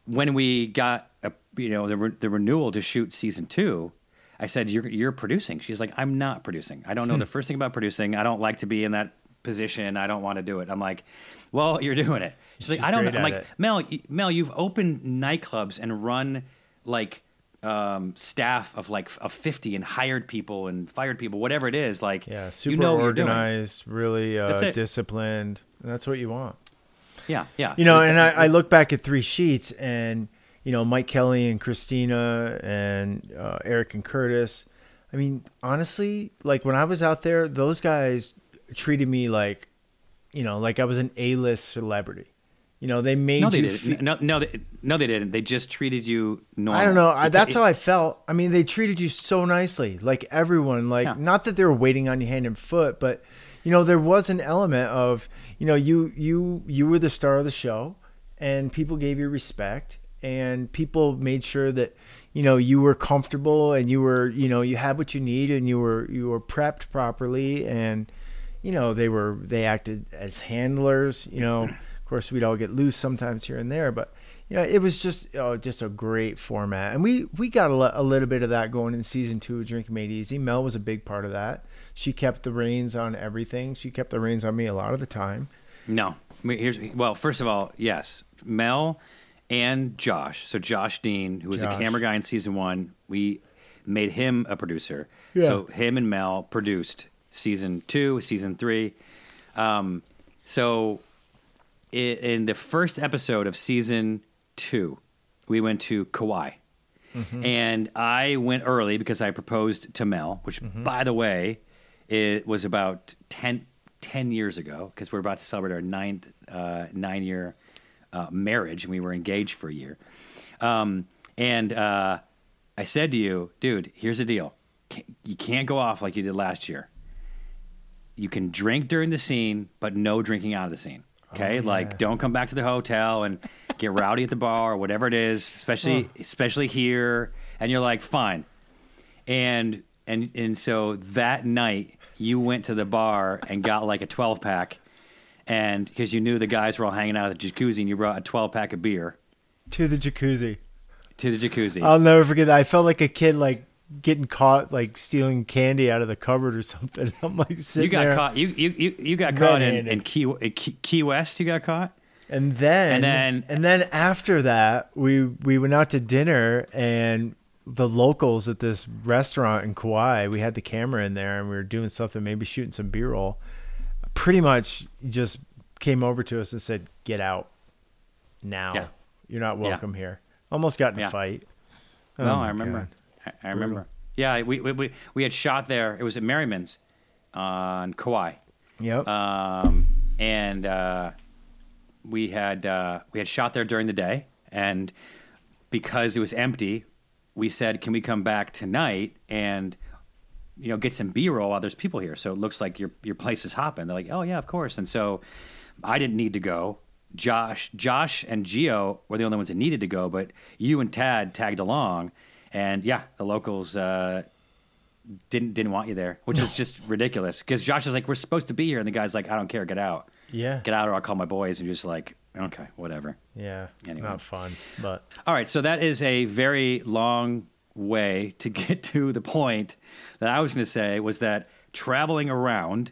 [SPEAKER 1] when we got a, you know the re- the renewal to shoot season two, I said, "You're you're producing." She's like, "I'm not producing. I don't know the first thing about producing. I don't like to be in that position. I don't want to do it." I'm like, "Well, you're doing it." She's like, "I don't know." I'm like,
[SPEAKER 2] it.
[SPEAKER 1] Mel, Mel, you've opened nightclubs and run like um, staff of like of 50 and hired people and fired people, whatever it is. Like,
[SPEAKER 2] Yeah. Super
[SPEAKER 1] you know what you're doing.
[SPEAKER 2] organized, really uh, disciplined. And that's what you want.
[SPEAKER 1] Yeah, yeah.
[SPEAKER 2] You know, and I, I look back at three sheets, and you know, Mike Kelly and Christina and uh, Eric and Curtis. I mean, honestly, like when I was out there, those guys treated me like, you know, like I was an A-list celebrity. You know, they made
[SPEAKER 1] No, they
[SPEAKER 2] you.
[SPEAKER 1] didn't.
[SPEAKER 2] fe-
[SPEAKER 1] no, no, they, no, they didn't. They just treated you normal.
[SPEAKER 2] I don't know. I, that's
[SPEAKER 1] it-
[SPEAKER 2] how I felt. I mean, they treated you so nicely, like everyone. Like
[SPEAKER 1] Yeah.
[SPEAKER 2] not that they were waiting on you hand and foot, but you know, there was an element of you know, you you you were the star of the show, and people gave you respect, and people made sure that you know you were comfortable and you were you know you had what you need and you were you were prepped properly and you know they were they acted as handlers you know course we'd all get loose sometimes here and there but you know it was just oh, just a great format and we we got a, a little bit of that going in season two of drink made easy mel was a big part of that she kept the reins on everything she kept the reins on me a lot of the time
[SPEAKER 1] No. Here's well. First of all, yes, Mel and Josh. So Josh Dean, who was
[SPEAKER 2] Josh.
[SPEAKER 1] a camera guy in season one, we made him a producer.
[SPEAKER 2] Yeah.
[SPEAKER 1] So him and Mel produced season two, season three. Um, so in the first episode of season two, we went to Kauai. And I went early because I proposed to Mel, which, by the way, it was about 10, 10 years ago because we're about to celebrate our ninth uh, nine year uh, marriage and we were engaged for a year. Um, and uh, I said to you, dude, here's the deal. You can't go off like you did last year. You can drink during the scene, but no drinking out of the scene. Oh, okay,
[SPEAKER 2] Oh,
[SPEAKER 1] like don't come back to the hotel and get rowdy at the bar, or whatever it is, especially especially here, and you're like, fine. And and and so that night you went to the bar and got like a 12 pack, and because you knew the guys were all hanging out at the jacuzzi, and you brought a 12 pack of beer
[SPEAKER 2] To the jacuzzi.
[SPEAKER 1] to the jacuzzi.
[SPEAKER 2] I'll never forget that. I felt like a kid, like getting caught, like stealing candy out of the cupboard or something. I'm like sitting
[SPEAKER 1] you got caught. You you you, you got caught in, in Key, Key West. You got caught.
[SPEAKER 2] And then,
[SPEAKER 1] And then-
[SPEAKER 2] and then after that, we we went out to dinner, and the locals at this restaurant in Kauai, we had the camera in there, and we were doing something, maybe shooting some B roll. Pretty much, just came over to us and said, "Get out now.
[SPEAKER 1] Yeah.
[SPEAKER 2] You're not
[SPEAKER 1] Yeah.
[SPEAKER 2] welcome here." Almost got in
[SPEAKER 1] Yeah.
[SPEAKER 2] a fight.
[SPEAKER 1] No,
[SPEAKER 2] Oh
[SPEAKER 1] I remember.
[SPEAKER 2] God.
[SPEAKER 1] I, I remember. Yeah, we, we we we had shot there. It was at Merriman's on Kauai,
[SPEAKER 2] Yep.
[SPEAKER 1] um, and uh, we had uh, we had shot there during the day, and because it was empty, we said, "Can we come back tonight and you know get some B roll while there's people here?" So it looks like your your place is hopping. They're like, "Oh yeah, of course." And so I didn't need to go. Josh, Josh, and Geo were the only ones that needed to go, but you and Tad tagged along, and yeah, the locals uh, didn't didn't want you there, which is just ridiculous. Because Josh is like, "We're supposed to be here," and the guy's like, "I don't care, get out,
[SPEAKER 2] yeah.
[SPEAKER 1] get out, or I'll call my boys." And you're just like, "Okay, whatever."
[SPEAKER 2] Yeah.
[SPEAKER 1] Anyway.
[SPEAKER 2] Not fun, but
[SPEAKER 1] All right, so that is a very long way to get to the point that I was going to say was that traveling around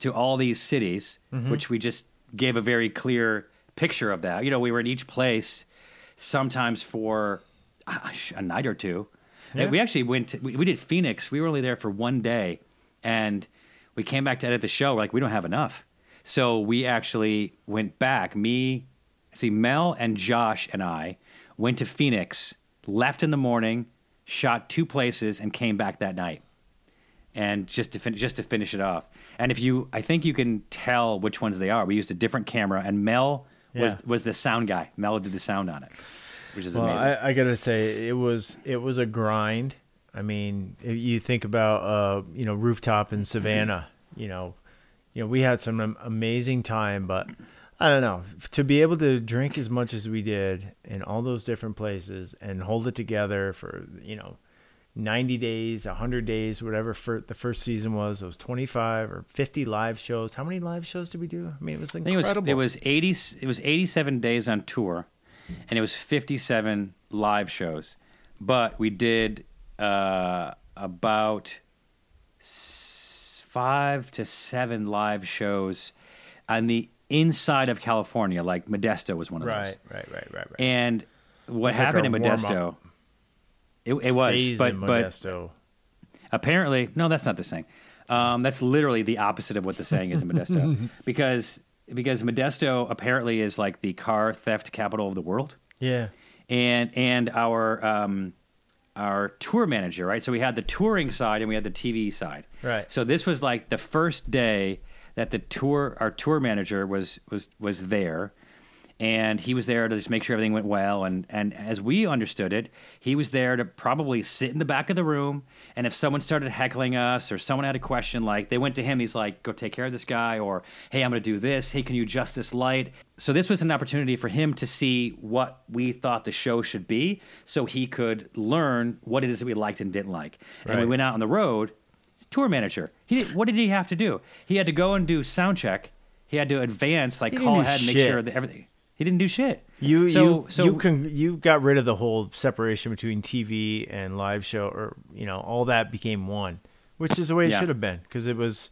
[SPEAKER 1] to all these cities, which we just gave a very clear picture of that. You know, we were in each place sometimes for uh, a night or two.
[SPEAKER 2] Yeah.
[SPEAKER 1] We actually went. To, we, we did Phoenix. We were only there for one day, and we came back to edit the show. We're like, we don't have enough, so we actually went back. Me, see, Mel and Josh and I went to Phoenix, left in the morning, shot two places, and came back that night. And just to fin- just to finish it off, and if you, I think you can tell which ones they are. We used a different camera, and Mel was
[SPEAKER 2] Yeah.
[SPEAKER 1] was the sound guy. Mel did the sound on it, which is
[SPEAKER 2] Well,
[SPEAKER 1] amazing.
[SPEAKER 2] I, I gotta say, it was it was a grind. I mean, if you think about uh, you know rooftop in Savannah. You know, you know we had some amazing time, but I don't know to be able to drink as much as we did in all those different places and hold it together for you know. 90 days, 100 days, whatever for the first season was. It was 25 or 50 live shows. How many live shows did we do? I mean, it was
[SPEAKER 1] I think it was
[SPEAKER 2] incredible.
[SPEAKER 1] it was eighty it was eighty seven days on tour, and it was fifty seven live shows, but we did uh, about s- five to seven live shows on the inside of California, like Modesto was one of those.
[SPEAKER 2] right, right, right, right, right.
[SPEAKER 1] And what
[SPEAKER 2] was like
[SPEAKER 1] happened in Modesto? It, it was, but
[SPEAKER 2] in
[SPEAKER 1] but Apparently, no, that's not the saying. Um, that's literally the opposite of what the saying is in Modesto, because because Modesto apparently is like the car theft capital of the world,
[SPEAKER 2] yeah.
[SPEAKER 1] and and our um, our tour manager, right? So we had the touring side and we had the TV side,
[SPEAKER 2] Right.
[SPEAKER 1] So this was like the first day that the tour our tour manager was was was there. And he was there to just make sure everything went well. And, and as we understood it, he was there to probably sit in the back of the room. And if someone started heckling us or someone had a question, like they went to him, he's like, go take care of this guy. Or, hey, I'm going to do this. Hey, can you adjust this light? So this was an opportunity for him to see what we thought the show should be so he could learn what it is that we liked and didn't like. And we went out on the road tour manager. He did, what did he have to do? He had to go and do sound check. He had to advance, like
[SPEAKER 2] He
[SPEAKER 1] call ahead and make sure that everything. He didn't do shit.
[SPEAKER 2] You
[SPEAKER 1] so
[SPEAKER 2] you
[SPEAKER 1] so
[SPEAKER 2] you can you got rid of the whole separation between TV and live show, or you know all that became one, which is the way it
[SPEAKER 1] Yeah.
[SPEAKER 2] should have been because it was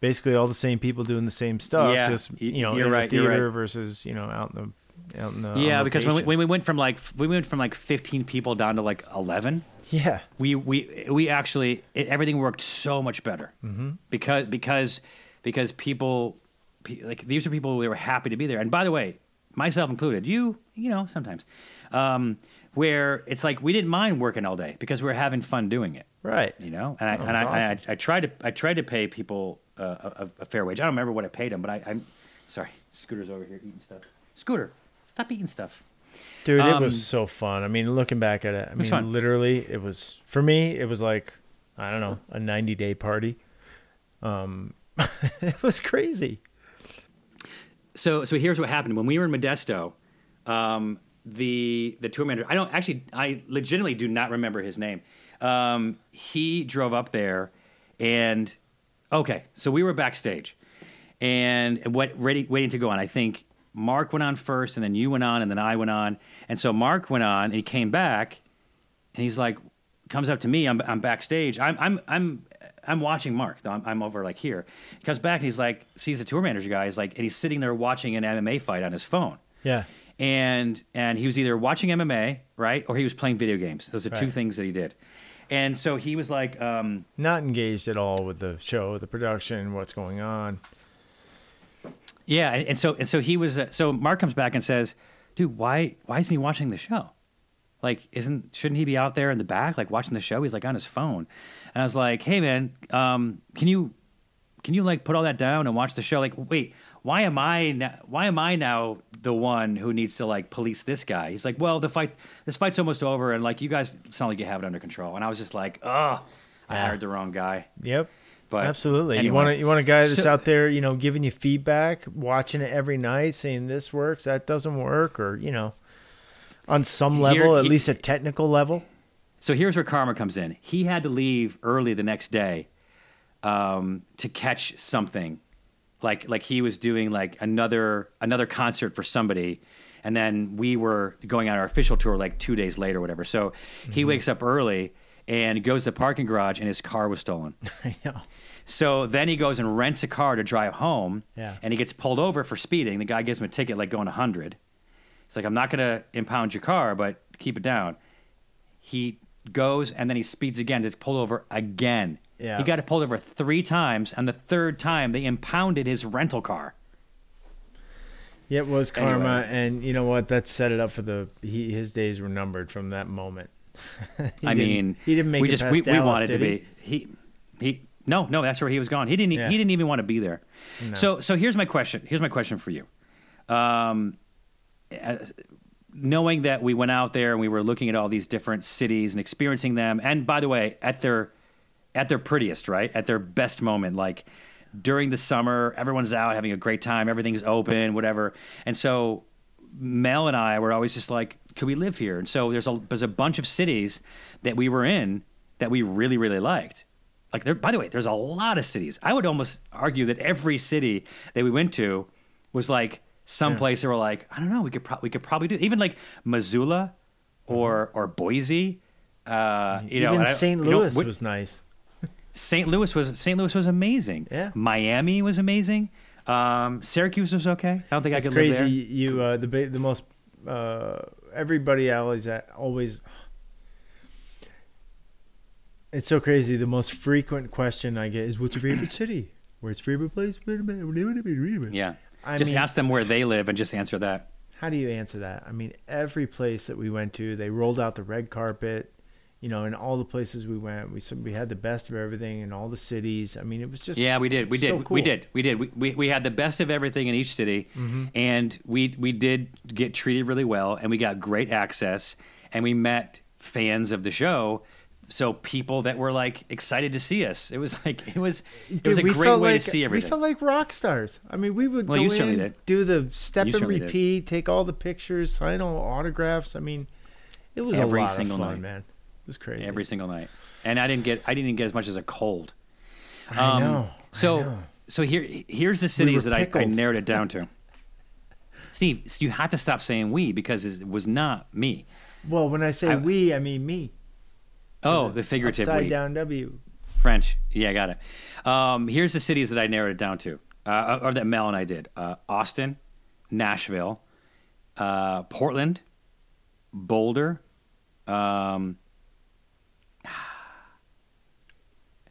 [SPEAKER 2] basically all the same people doing the same stuff.
[SPEAKER 1] Yeah,
[SPEAKER 2] just you know
[SPEAKER 1] you're
[SPEAKER 2] in
[SPEAKER 1] right,
[SPEAKER 2] the
[SPEAKER 1] you're
[SPEAKER 2] theater
[SPEAKER 1] right.
[SPEAKER 2] versus you know out in the out in the
[SPEAKER 1] yeah, because when we, when we went from like we went from like 15 people down to like 11.
[SPEAKER 2] yeah
[SPEAKER 1] we we we actually it, everything worked so much better
[SPEAKER 2] Mm-hmm.
[SPEAKER 1] because because because people like these are people who were happy to be there and by the way myself included you you know sometimes um, where it's like we didn't mind working all day because we were having fun doing it
[SPEAKER 2] right
[SPEAKER 1] you know and I and I,
[SPEAKER 2] that's
[SPEAKER 1] I,
[SPEAKER 2] awesome.
[SPEAKER 1] I tried to I tried to pay people uh, a, a fair wage I don't remember what I paid them but I, I'm sorry Scooter's over here eating stuff Scooter stop eating stuff
[SPEAKER 2] dude it
[SPEAKER 1] Um,
[SPEAKER 2] was so fun. I mean looking back at it, I
[SPEAKER 1] was
[SPEAKER 2] mean
[SPEAKER 1] fun.
[SPEAKER 2] literally it was for me it was like I don't know a ninety day party. Um, it was crazy.
[SPEAKER 1] So so here's what happened when we were in Modesto. um, the the tour manager. I don't actually. I legitimately do not remember his name. Um, he drove up there, and okay, so we were backstage, and what ready waiting to go on. I think Mark went on first, and then you went on, and then I went on, and so Mark went on, and he came back, and he's like, comes up to me. I'm I'm backstage. I'm I'm I'm I'm watching Mark. I'm, I'm over like here. He comes back and he's like, sees the tour manager guy. He's like, and he's sitting there watching an MMA fight on his phone
[SPEAKER 2] Yeah.
[SPEAKER 1] and and he was either watching MMA, right, or he was playing video games. Those are two things that he did. And so he was like, um,
[SPEAKER 2] Not engaged at all with the show, the production, what's going on.
[SPEAKER 1] yeah, and, and so and so he was. Uh, so Mark comes back and says, "Dude, why why isn't he watching the show? Like, isn't shouldn't he be out there in the back, like watching the show? He's like on his phone." And I was like, "Hey, man, um, can you can you like put all that down and watch the show? Like, wait." Why am I now, why am I now the one who needs to like police this guy? He's like, well, the fight this fight's almost over, and like you guys sound like you have it under control. And I was just like, oh, I
[SPEAKER 2] Yeah.
[SPEAKER 1] hired the wrong guy.
[SPEAKER 2] Yep.
[SPEAKER 1] But
[SPEAKER 2] Absolutely. You want to, you want a guy that's
[SPEAKER 1] So-
[SPEAKER 2] out there, you know, giving you feedback, watching it every night, saying this works, that doesn't work, or you know, on some
[SPEAKER 1] Here-
[SPEAKER 2] level, at
[SPEAKER 1] he-
[SPEAKER 2] least a technical level.
[SPEAKER 1] So here's where karma comes in. He had to leave early the next day um, to catch something, like like he was doing like another another concert for somebody, and then we were going on our official tour like two days later, or whatever. So
[SPEAKER 2] Mm-hmm.
[SPEAKER 1] he wakes up early and goes to the parking garage, and his car was stolen.
[SPEAKER 2] I know.
[SPEAKER 1] So then he goes and rents a car to drive home,
[SPEAKER 2] Yeah.
[SPEAKER 1] and he gets pulled over for speeding. The guy gives him a ticket like going 100. It's like, I'm not going to impound your car, but keep it down. He goes and then he speeds again, gets pulled over again.
[SPEAKER 2] Yeah.
[SPEAKER 1] He got it pulled over three times, and the third time they impounded his rental car.
[SPEAKER 2] Yeah, it was karma,
[SPEAKER 1] Anyway.
[SPEAKER 2] and you know what? That set it up for the. He, his days were numbered from that moment.
[SPEAKER 1] I mean,
[SPEAKER 2] he didn't make
[SPEAKER 1] we
[SPEAKER 2] it
[SPEAKER 1] just
[SPEAKER 2] past
[SPEAKER 1] we, we
[SPEAKER 2] Dallas,
[SPEAKER 1] wanted to
[SPEAKER 2] he?
[SPEAKER 1] be he he no no that's where he was gone. He didn't
[SPEAKER 2] Yeah.
[SPEAKER 1] he didn't even want to be there. So so here's my question. Here's my question for you. Um, as- knowing that we went out there and we were looking at all these different cities and experiencing them, and by the way, at their at their prettiest, right? At their best moment, like during the summer, everyone's out having a great time, everything's open, whatever. And so Mel and I were always just like, could we live here? And so there's a there's a bunch of cities that we were in that we really really liked. Like there, by the way, there's a lot of cities. I would almost argue that every city that we went to was like some
[SPEAKER 2] Yeah.
[SPEAKER 1] that were like, I don't know, we could pro- we could probably do even like Missoula or or Boise. Uh, you know,
[SPEAKER 2] Even
[SPEAKER 1] I-
[SPEAKER 2] St.
[SPEAKER 1] you know,
[SPEAKER 2] Louis was nice.
[SPEAKER 1] St. Louis was St. Louis was amazing.
[SPEAKER 2] Yeah.
[SPEAKER 1] Miami was amazing. Um, Syracuse was okay. I don't think I could
[SPEAKER 2] crazy.
[SPEAKER 1] live there.
[SPEAKER 2] You uh, the the most uh, everybody always always. It's so crazy. The most frequent question I get is, "What's your favorite city? Where's your favorite place?"
[SPEAKER 1] Yeah.
[SPEAKER 2] I
[SPEAKER 1] just
[SPEAKER 2] mean-
[SPEAKER 1] ask them where they live and just answer that.
[SPEAKER 2] How do you answer that? I mean, every place that we went to, they rolled out the red carpet. You know, in all the places we went, we we had the best of everything in all the cities. I mean, it was just
[SPEAKER 1] Yeah, we did. We did.
[SPEAKER 2] so
[SPEAKER 1] We did. We did. We, we, we had the best of everything in each city,
[SPEAKER 2] Mm-hmm.
[SPEAKER 1] and we we did get treated really well, and we got great access, and we met fans of the show. So people that were like excited to see us. It was like it was it was a
[SPEAKER 2] we
[SPEAKER 1] great way
[SPEAKER 2] like,
[SPEAKER 1] to see everything.
[SPEAKER 2] We felt like rock stars. I mean, we would
[SPEAKER 1] Well,
[SPEAKER 2] go in,
[SPEAKER 1] did.
[SPEAKER 2] do the step
[SPEAKER 1] You
[SPEAKER 2] and
[SPEAKER 1] certainly did.
[SPEAKER 2] repeat, take all the pictures, sign all autographs. I mean, it was
[SPEAKER 1] Every
[SPEAKER 2] a lot
[SPEAKER 1] single
[SPEAKER 2] of fun,
[SPEAKER 1] night.
[SPEAKER 2] man. It was crazy.
[SPEAKER 1] every single night, and I didn't get I didn't even get as much as a cold.
[SPEAKER 2] I know. Um, I
[SPEAKER 1] So
[SPEAKER 2] know.
[SPEAKER 1] so here here's the cities
[SPEAKER 2] were
[SPEAKER 1] that I, I narrowed it down to. Steve, you had to stop saying we because it was not me.
[SPEAKER 2] well, when I say
[SPEAKER 1] I-
[SPEAKER 2] we, I mean me.
[SPEAKER 1] Oh, the figurative
[SPEAKER 2] Upside down W.
[SPEAKER 1] French. Yeah, I got it. Um, here's the cities that I narrowed it down to, uh, or that Mel and I did: uh, Austin, Nashville, uh, Portland, Boulder. Um, I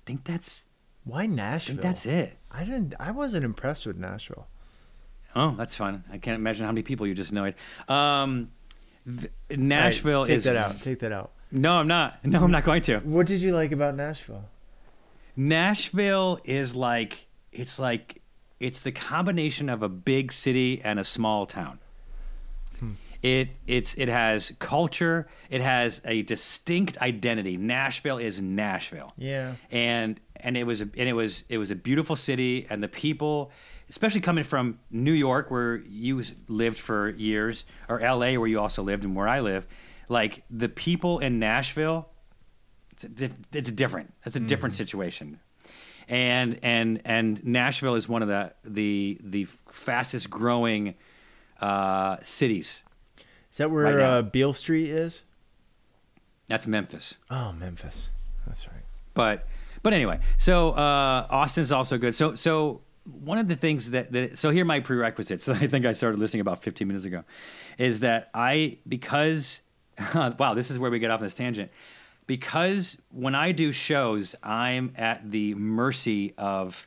[SPEAKER 1] think that's.
[SPEAKER 2] Why
[SPEAKER 1] I
[SPEAKER 2] Nashville?
[SPEAKER 1] think that's it.
[SPEAKER 2] I didn't. I wasn't impressed with Nashville.
[SPEAKER 1] Oh, that's fun. I can't imagine how many people you just know it. Um, th- Nashville
[SPEAKER 2] right, take
[SPEAKER 1] is
[SPEAKER 2] that out. Take that out.
[SPEAKER 1] No, I'm not. No, I'm not going to.
[SPEAKER 2] What did you like about Nashville?
[SPEAKER 1] Nashville is like it's like it's the combination of a big city and a small town. Hmm. It it's it has culture. It has a distinct identity. Nashville is Nashville.
[SPEAKER 2] Yeah.
[SPEAKER 1] and and it was and it was it was a beautiful city, and the people especially coming from New York, where you lived for years, or L.A., where you also lived, and where I live. Like the people in Nashville, it's a diff- it's different. It's a different situation. And and and Nashville is one of the the the fastest growing uh, cities.
[SPEAKER 2] Is that where
[SPEAKER 1] Right
[SPEAKER 2] uh, Beale Street is?
[SPEAKER 1] That's Memphis.
[SPEAKER 2] Oh, Memphis. That's right.
[SPEAKER 1] but but anyway, so uh, Austin's also good. So so one of the things that, that so here are my prerequisites that I think I started listening about 15 minutes ago is that I because wow this is where we get off on this tangent because when I do shows I'm at the mercy of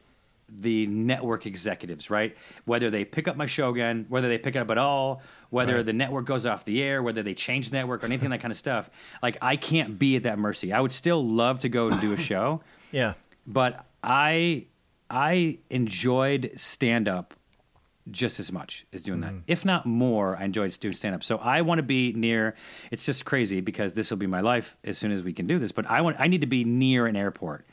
[SPEAKER 1] the network executives, right? Whether they pick up my show again, whether they pick it up at all, whether
[SPEAKER 2] Right.
[SPEAKER 1] the network goes off the air, whether they change the network or anything that kind of stuff. Like I can't be at that mercy. I would still love to go and do a show,
[SPEAKER 2] Yeah.
[SPEAKER 1] but I I enjoyed stand up just as much as doing that. Mm-hmm. If not more, I enjoyed doing stand up. So I want to be near it's just crazy because this will be my life as soon as we can do this, but I want I need to be near an airport.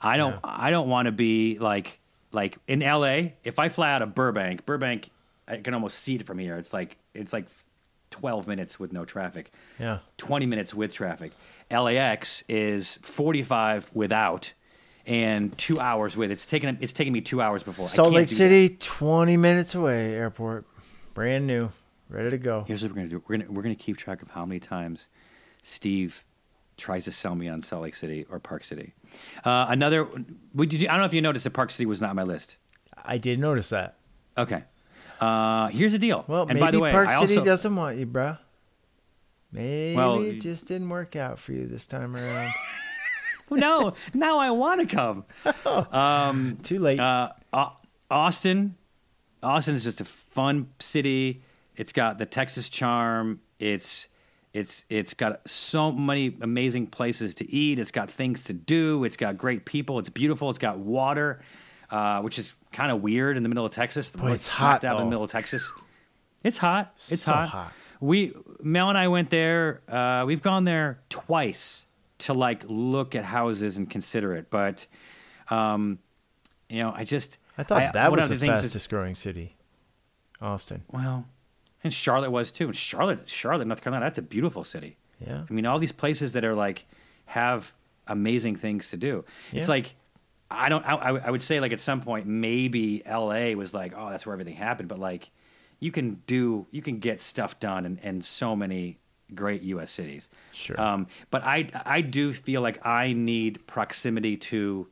[SPEAKER 1] I don't
[SPEAKER 2] Yeah.
[SPEAKER 1] I don't want to be like like in LA, if I fly out of Burbank, Burbank I can almost see it from here. It's like it's like 12 minutes with no traffic.
[SPEAKER 2] Yeah.
[SPEAKER 1] 20 minutes with traffic. LAX is 45 without and 2 hours with. It's taken it's taken me 2 hours before. I
[SPEAKER 2] Salt
[SPEAKER 1] can't
[SPEAKER 2] Lake City, 20 minutes away, airport. Brand new. Ready to go.
[SPEAKER 1] Here's what we're gonna do. We're gonna we're gonna keep track of how many times Steve tries to sell me on Salt Lake City or Park City. Uh, another, would you, I don't know if you noticed that Park City was not on my list.
[SPEAKER 2] I did notice that.
[SPEAKER 1] Okay. Uh, here's the deal.
[SPEAKER 2] Well,
[SPEAKER 1] and
[SPEAKER 2] maybe
[SPEAKER 1] by the way,
[SPEAKER 2] Park
[SPEAKER 1] I
[SPEAKER 2] City
[SPEAKER 1] also,
[SPEAKER 2] doesn't want you, bruh. Maybe
[SPEAKER 1] Well,
[SPEAKER 2] it just didn't work out for you this time around.
[SPEAKER 1] no, now I want to come. Um,
[SPEAKER 2] Too late.
[SPEAKER 1] Uh, Austin, Austin is just a fun city. It's got the Texas charm. It's it's it's got so many amazing places to eat. It's got things to do. It's got great people. It's beautiful. It's got water, uh, which is kind of weird in the middle of Texas.
[SPEAKER 2] Boy, it's hot,
[SPEAKER 1] dab in the middle of Texas. It's hot. It's
[SPEAKER 2] So
[SPEAKER 1] hot.
[SPEAKER 2] hot.
[SPEAKER 1] We Mel and I went there. Uh, we've gone there twice to like look at houses and consider it, but um, you know, I just
[SPEAKER 2] I thought that
[SPEAKER 1] one
[SPEAKER 2] was
[SPEAKER 1] of
[SPEAKER 2] the
[SPEAKER 1] things is-
[SPEAKER 2] fastest growing city. Austin.
[SPEAKER 1] well, and Charlotte was too. And Charlotte, Charlotte, North Carolina, that's a beautiful city.
[SPEAKER 2] Yeah.
[SPEAKER 1] I mean, all these places that are like have amazing things to do. It's like I don't. I, I I would say like at some point maybe L.A. was like, oh, that's where everything happened. But like, you can do, you can get stuff done in, in so many great U.S. cities.
[SPEAKER 2] Sure.
[SPEAKER 1] Um, but I I do feel like I need proximity to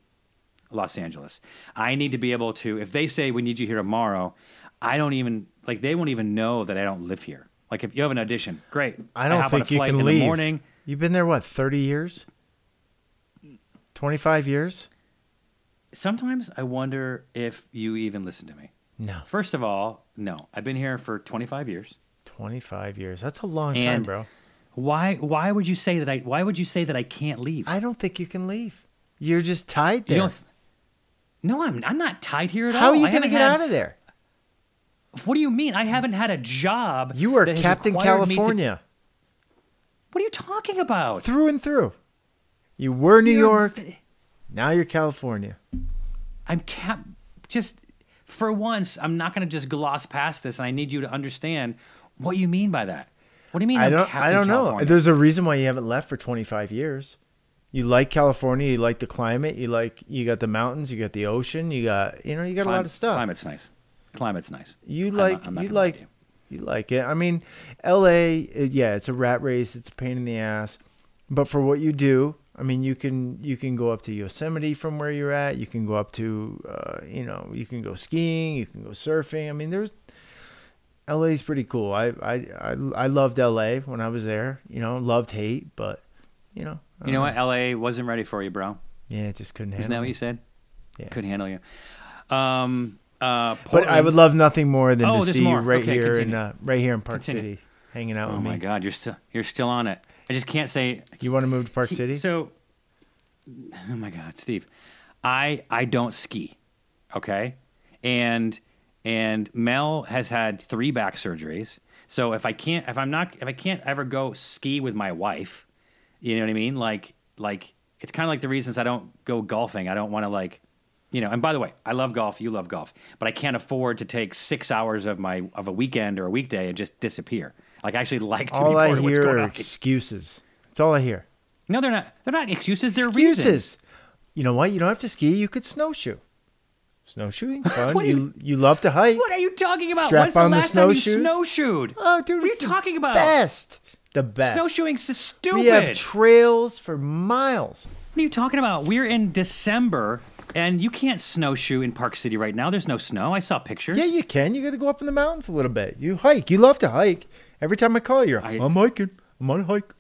[SPEAKER 1] Los Angeles. I need to be able to. If they say we need you here tomorrow, I don't even like. They won't even know that I don't live here. Like if you have an audition, great.
[SPEAKER 2] I don't
[SPEAKER 1] on
[SPEAKER 2] think you can
[SPEAKER 1] in
[SPEAKER 2] leave.
[SPEAKER 1] the morning.
[SPEAKER 2] You've been there what, 30 years? 25 years?
[SPEAKER 1] Sometimes I wonder if you even listen to me.
[SPEAKER 2] No.
[SPEAKER 1] First of all, no. I've been here for 25 years.
[SPEAKER 2] 25 years. That's a long time, bro.
[SPEAKER 1] Why why would you say that I why would you say that I can't leave?
[SPEAKER 2] I don't think you can leave. You're just tied
[SPEAKER 1] you
[SPEAKER 2] there.
[SPEAKER 1] No, I'm I'm not tied here at
[SPEAKER 2] How
[SPEAKER 1] all.
[SPEAKER 2] How are you going to get
[SPEAKER 1] had-
[SPEAKER 2] out of there?
[SPEAKER 1] What do you mean? I haven't had a job.
[SPEAKER 2] You are
[SPEAKER 1] that
[SPEAKER 2] Captain
[SPEAKER 1] me to-
[SPEAKER 2] California
[SPEAKER 1] what are you talking about?
[SPEAKER 2] through and through. You were New
[SPEAKER 1] You're-
[SPEAKER 2] York. Now you're California.
[SPEAKER 1] I'm cap. Just for once, I'm not going to just gloss past this. And I need you to understand what do you mean by that. What do you mean?
[SPEAKER 2] I don't. I don't know. There's a reason why you haven't left for 25 years. You like California. You like the climate. You like. You got the mountains. You got the ocean. You got. You know. You got a lot of stuff.
[SPEAKER 1] Climate's nice. Climate's nice.
[SPEAKER 2] You
[SPEAKER 1] I'm
[SPEAKER 2] like.
[SPEAKER 1] not- I'm not
[SPEAKER 2] you like.
[SPEAKER 1] you.
[SPEAKER 2] You like it. I mean, L.A. Yeah, it's a rat race. It's a pain in the ass. But for what you do, I mean, you can you can go up to Yosemite from where you're at. You can go up to, uh, you know, you can go skiing. You can go surfing. I mean, there's LA's pretty cool. I I I, I loved LA when I was there. You know, loved hate, but you know,
[SPEAKER 1] You know
[SPEAKER 2] don't
[SPEAKER 1] what? LA wasn't ready for you, bro.
[SPEAKER 2] Yeah, it just couldn't handle. You.
[SPEAKER 1] Isn't that what you said?
[SPEAKER 2] Yeah.
[SPEAKER 1] Couldn't handle you. Um. Uh.
[SPEAKER 2] But I would love nothing more than
[SPEAKER 1] Oh,
[SPEAKER 2] to see
[SPEAKER 1] more.
[SPEAKER 2] you right
[SPEAKER 1] Okay,
[SPEAKER 2] here in uh, right here in Park
[SPEAKER 1] Continue.
[SPEAKER 2] City, hanging out
[SPEAKER 1] Oh
[SPEAKER 2] with me.
[SPEAKER 1] my God, you're still you're still on it. I just can't say.
[SPEAKER 2] You want to move to Park City?
[SPEAKER 1] So, oh my God, Steve, I I don't ski, okay, and and Mel has had three back surgeries. So if I can't, if I'm not, if I can't ever go ski with my wife, you know what I mean? Like like it's kind of like the reasons I don't go golfing. I don't want to like you know, and by the way, I love golf. You love golf, but I can't afford to take six hours of my of a weekend or a weekday and just disappear. Like I actually like to be
[SPEAKER 2] All
[SPEAKER 1] part
[SPEAKER 2] I hear are excuses. That's all I hear.
[SPEAKER 1] No, they're not. They're not excuses. They're reasons.
[SPEAKER 2] excuses. You know what? You don't have to ski. You could snowshoe. Snowshoeing's fun.
[SPEAKER 1] What
[SPEAKER 2] you,
[SPEAKER 1] you-
[SPEAKER 2] you love to hike.
[SPEAKER 1] What are you talking about?
[SPEAKER 2] Strap
[SPEAKER 1] When's the
[SPEAKER 2] on the
[SPEAKER 1] last time you snowshoed?
[SPEAKER 2] Oh, dude,
[SPEAKER 1] what are you talking about?
[SPEAKER 2] Best. The best.
[SPEAKER 1] Snowshoeing's so stupid.
[SPEAKER 2] We have trails for miles.
[SPEAKER 1] what are you talking about? We're in December, and you can't snowshoe in Park City right now. There's no snow. I saw pictures.
[SPEAKER 2] Yeah, you can. You got to go up in the mountains a little bit. You hike. You love to hike. Every time I call you,
[SPEAKER 1] I-
[SPEAKER 2] I'm hiking. I'm on a hike.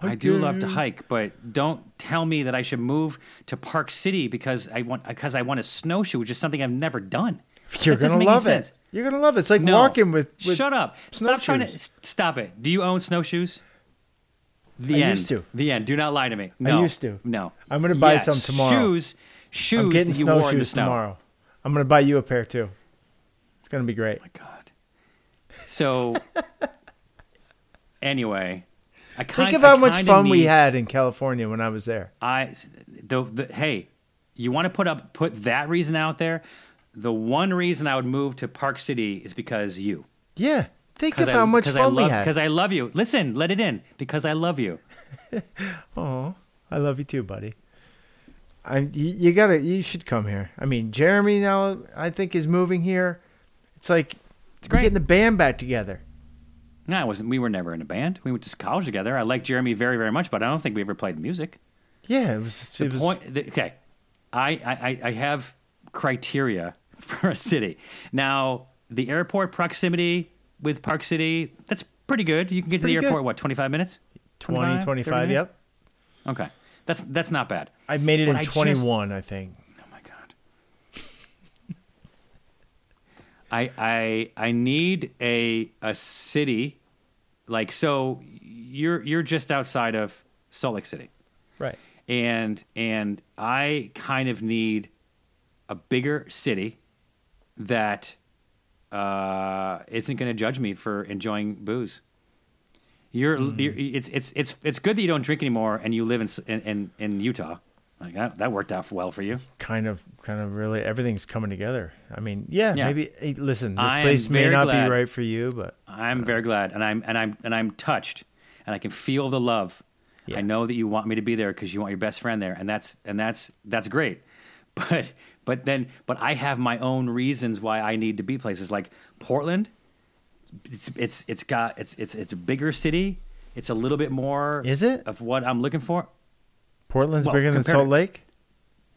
[SPEAKER 1] I do love to hike, but don't tell me that I should move to Park City because I want because I want to snowshoe, which is something I've never done.
[SPEAKER 2] You're
[SPEAKER 1] That
[SPEAKER 2] gonna love it. You're gonna love it. It's like
[SPEAKER 1] No.
[SPEAKER 2] walking with. with
[SPEAKER 1] Shut up. Stop trying to stop it. Do you own snowshoes? The
[SPEAKER 2] I
[SPEAKER 1] end.
[SPEAKER 2] used to.
[SPEAKER 1] The end. Do not lie to me. No.
[SPEAKER 2] used to.
[SPEAKER 1] No.
[SPEAKER 2] I'm gonna buy
[SPEAKER 1] Yes,
[SPEAKER 2] some tomorrow.
[SPEAKER 1] Shoes. Shoes
[SPEAKER 2] I'm getting
[SPEAKER 1] that you wore in the
[SPEAKER 2] snowshoes
[SPEAKER 1] snow.
[SPEAKER 2] tomorrow. I'm gonna buy you a pair too. It's gonna be great.
[SPEAKER 1] Oh my god. So anyway, I kind
[SPEAKER 2] Think of how much fun we had in California when I was there.
[SPEAKER 1] I the, the hey, you want to put up put that reason out there? The one reason I would move to Park City is because you.
[SPEAKER 2] Yeah. Think of
[SPEAKER 1] I,
[SPEAKER 2] how much fun
[SPEAKER 1] I love,
[SPEAKER 2] we had.
[SPEAKER 1] Because I love you. Listen, let it in. Because I love you.
[SPEAKER 2] Oh, I love you too, buddy. I you, you gotta you should come here. I mean, Jeremy now I think is moving here. It's like it's
[SPEAKER 1] great.
[SPEAKER 2] getting the band back together.
[SPEAKER 1] No, I wasn't. We were never in a band. We went to college together. I like Jeremy very, very much, but I don't think we ever played music.
[SPEAKER 2] Yeah, it was.
[SPEAKER 1] The
[SPEAKER 2] it was
[SPEAKER 1] point. The, okay, I, I I have criteria for a city. Now, the airport proximity with Park City, that's pretty good. You can get to the
[SPEAKER 2] pretty good.
[SPEAKER 1] airport what twenty five minutes.
[SPEAKER 2] 20,
[SPEAKER 1] 25,
[SPEAKER 2] 25,
[SPEAKER 1] minutes?
[SPEAKER 2] Yep.
[SPEAKER 1] Okay, that's that's not bad.
[SPEAKER 2] I've made it
[SPEAKER 1] But
[SPEAKER 2] in
[SPEAKER 1] just-
[SPEAKER 2] 21, I think.
[SPEAKER 1] Oh my god. I I I need a a city like so you're you're just outside of Salt Lake City.
[SPEAKER 2] Right.
[SPEAKER 1] And and I kind of need a bigger city that uh, isn't going to judge me for enjoying booze. You're, you're it's it's it's it's good that you don't drink anymore and you live in in in, in Utah. Like that that worked out well for you.
[SPEAKER 2] Kind of, kind of really, everything's coming together. I mean, yeah,
[SPEAKER 1] Yeah.
[SPEAKER 2] maybe. Hey, listen, this
[SPEAKER 1] I
[SPEAKER 2] place may not
[SPEAKER 1] glad-
[SPEAKER 2] be right for you, but
[SPEAKER 1] I'm uh, very glad, and I'm and I'm and I'm touched, and I can feel the love.
[SPEAKER 2] Yeah.
[SPEAKER 1] I know that you want me to be there because you want your best friend there, and that's and that's that's great. But but then but I have my own reasons why I need to be places like Portland. It's it's it's got it's it's it's a bigger city. It's a little bit more.
[SPEAKER 2] Is it?
[SPEAKER 1] of what I'm looking for?
[SPEAKER 2] Portland's
[SPEAKER 1] Well,
[SPEAKER 2] bigger than Salt
[SPEAKER 1] to-
[SPEAKER 2] Lake.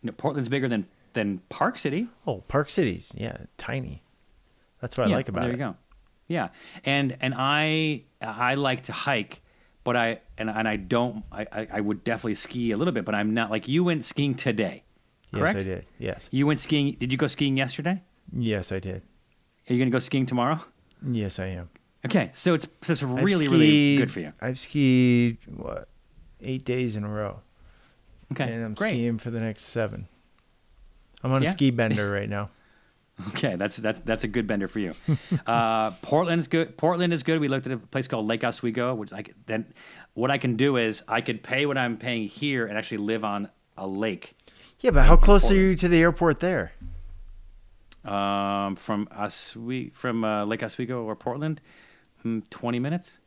[SPEAKER 1] No, Portland's bigger than than Park City.
[SPEAKER 2] Oh, Park City's yeah, tiny. That's what
[SPEAKER 1] yeah,
[SPEAKER 2] I like about
[SPEAKER 1] there
[SPEAKER 2] it.
[SPEAKER 1] There you go. Yeah, and and I I like to hike, but I and and I don't. I, I I would definitely ski a little bit, but I'm not like you went skiing today. Correct?
[SPEAKER 2] Yes, I did. Yes,
[SPEAKER 1] You went skiing. Did you go skiing yesterday?
[SPEAKER 2] yes, I did.
[SPEAKER 1] Are you going to go skiing tomorrow?
[SPEAKER 2] Yes, I am.
[SPEAKER 1] Okay, so it's so it's really really good for you.
[SPEAKER 2] I've skied what eight days in a row,
[SPEAKER 1] Okay,
[SPEAKER 2] and I'm
[SPEAKER 1] great.
[SPEAKER 2] skiing for the next seven. I'm on
[SPEAKER 1] Yeah?
[SPEAKER 2] a ski bender right now.
[SPEAKER 1] Okay, that's that's that's a good bender for you. uh, Portland's good. Portland is good. We looked at a place called Lake Oswego, which I could, then what I can do is I could pay what I'm paying here and actually live on a lake.
[SPEAKER 2] Yeah, but how close are you to the airport there?
[SPEAKER 1] Um, from Oswe- from uh, Lake Oswego or Portland, hmm, twenty minutes.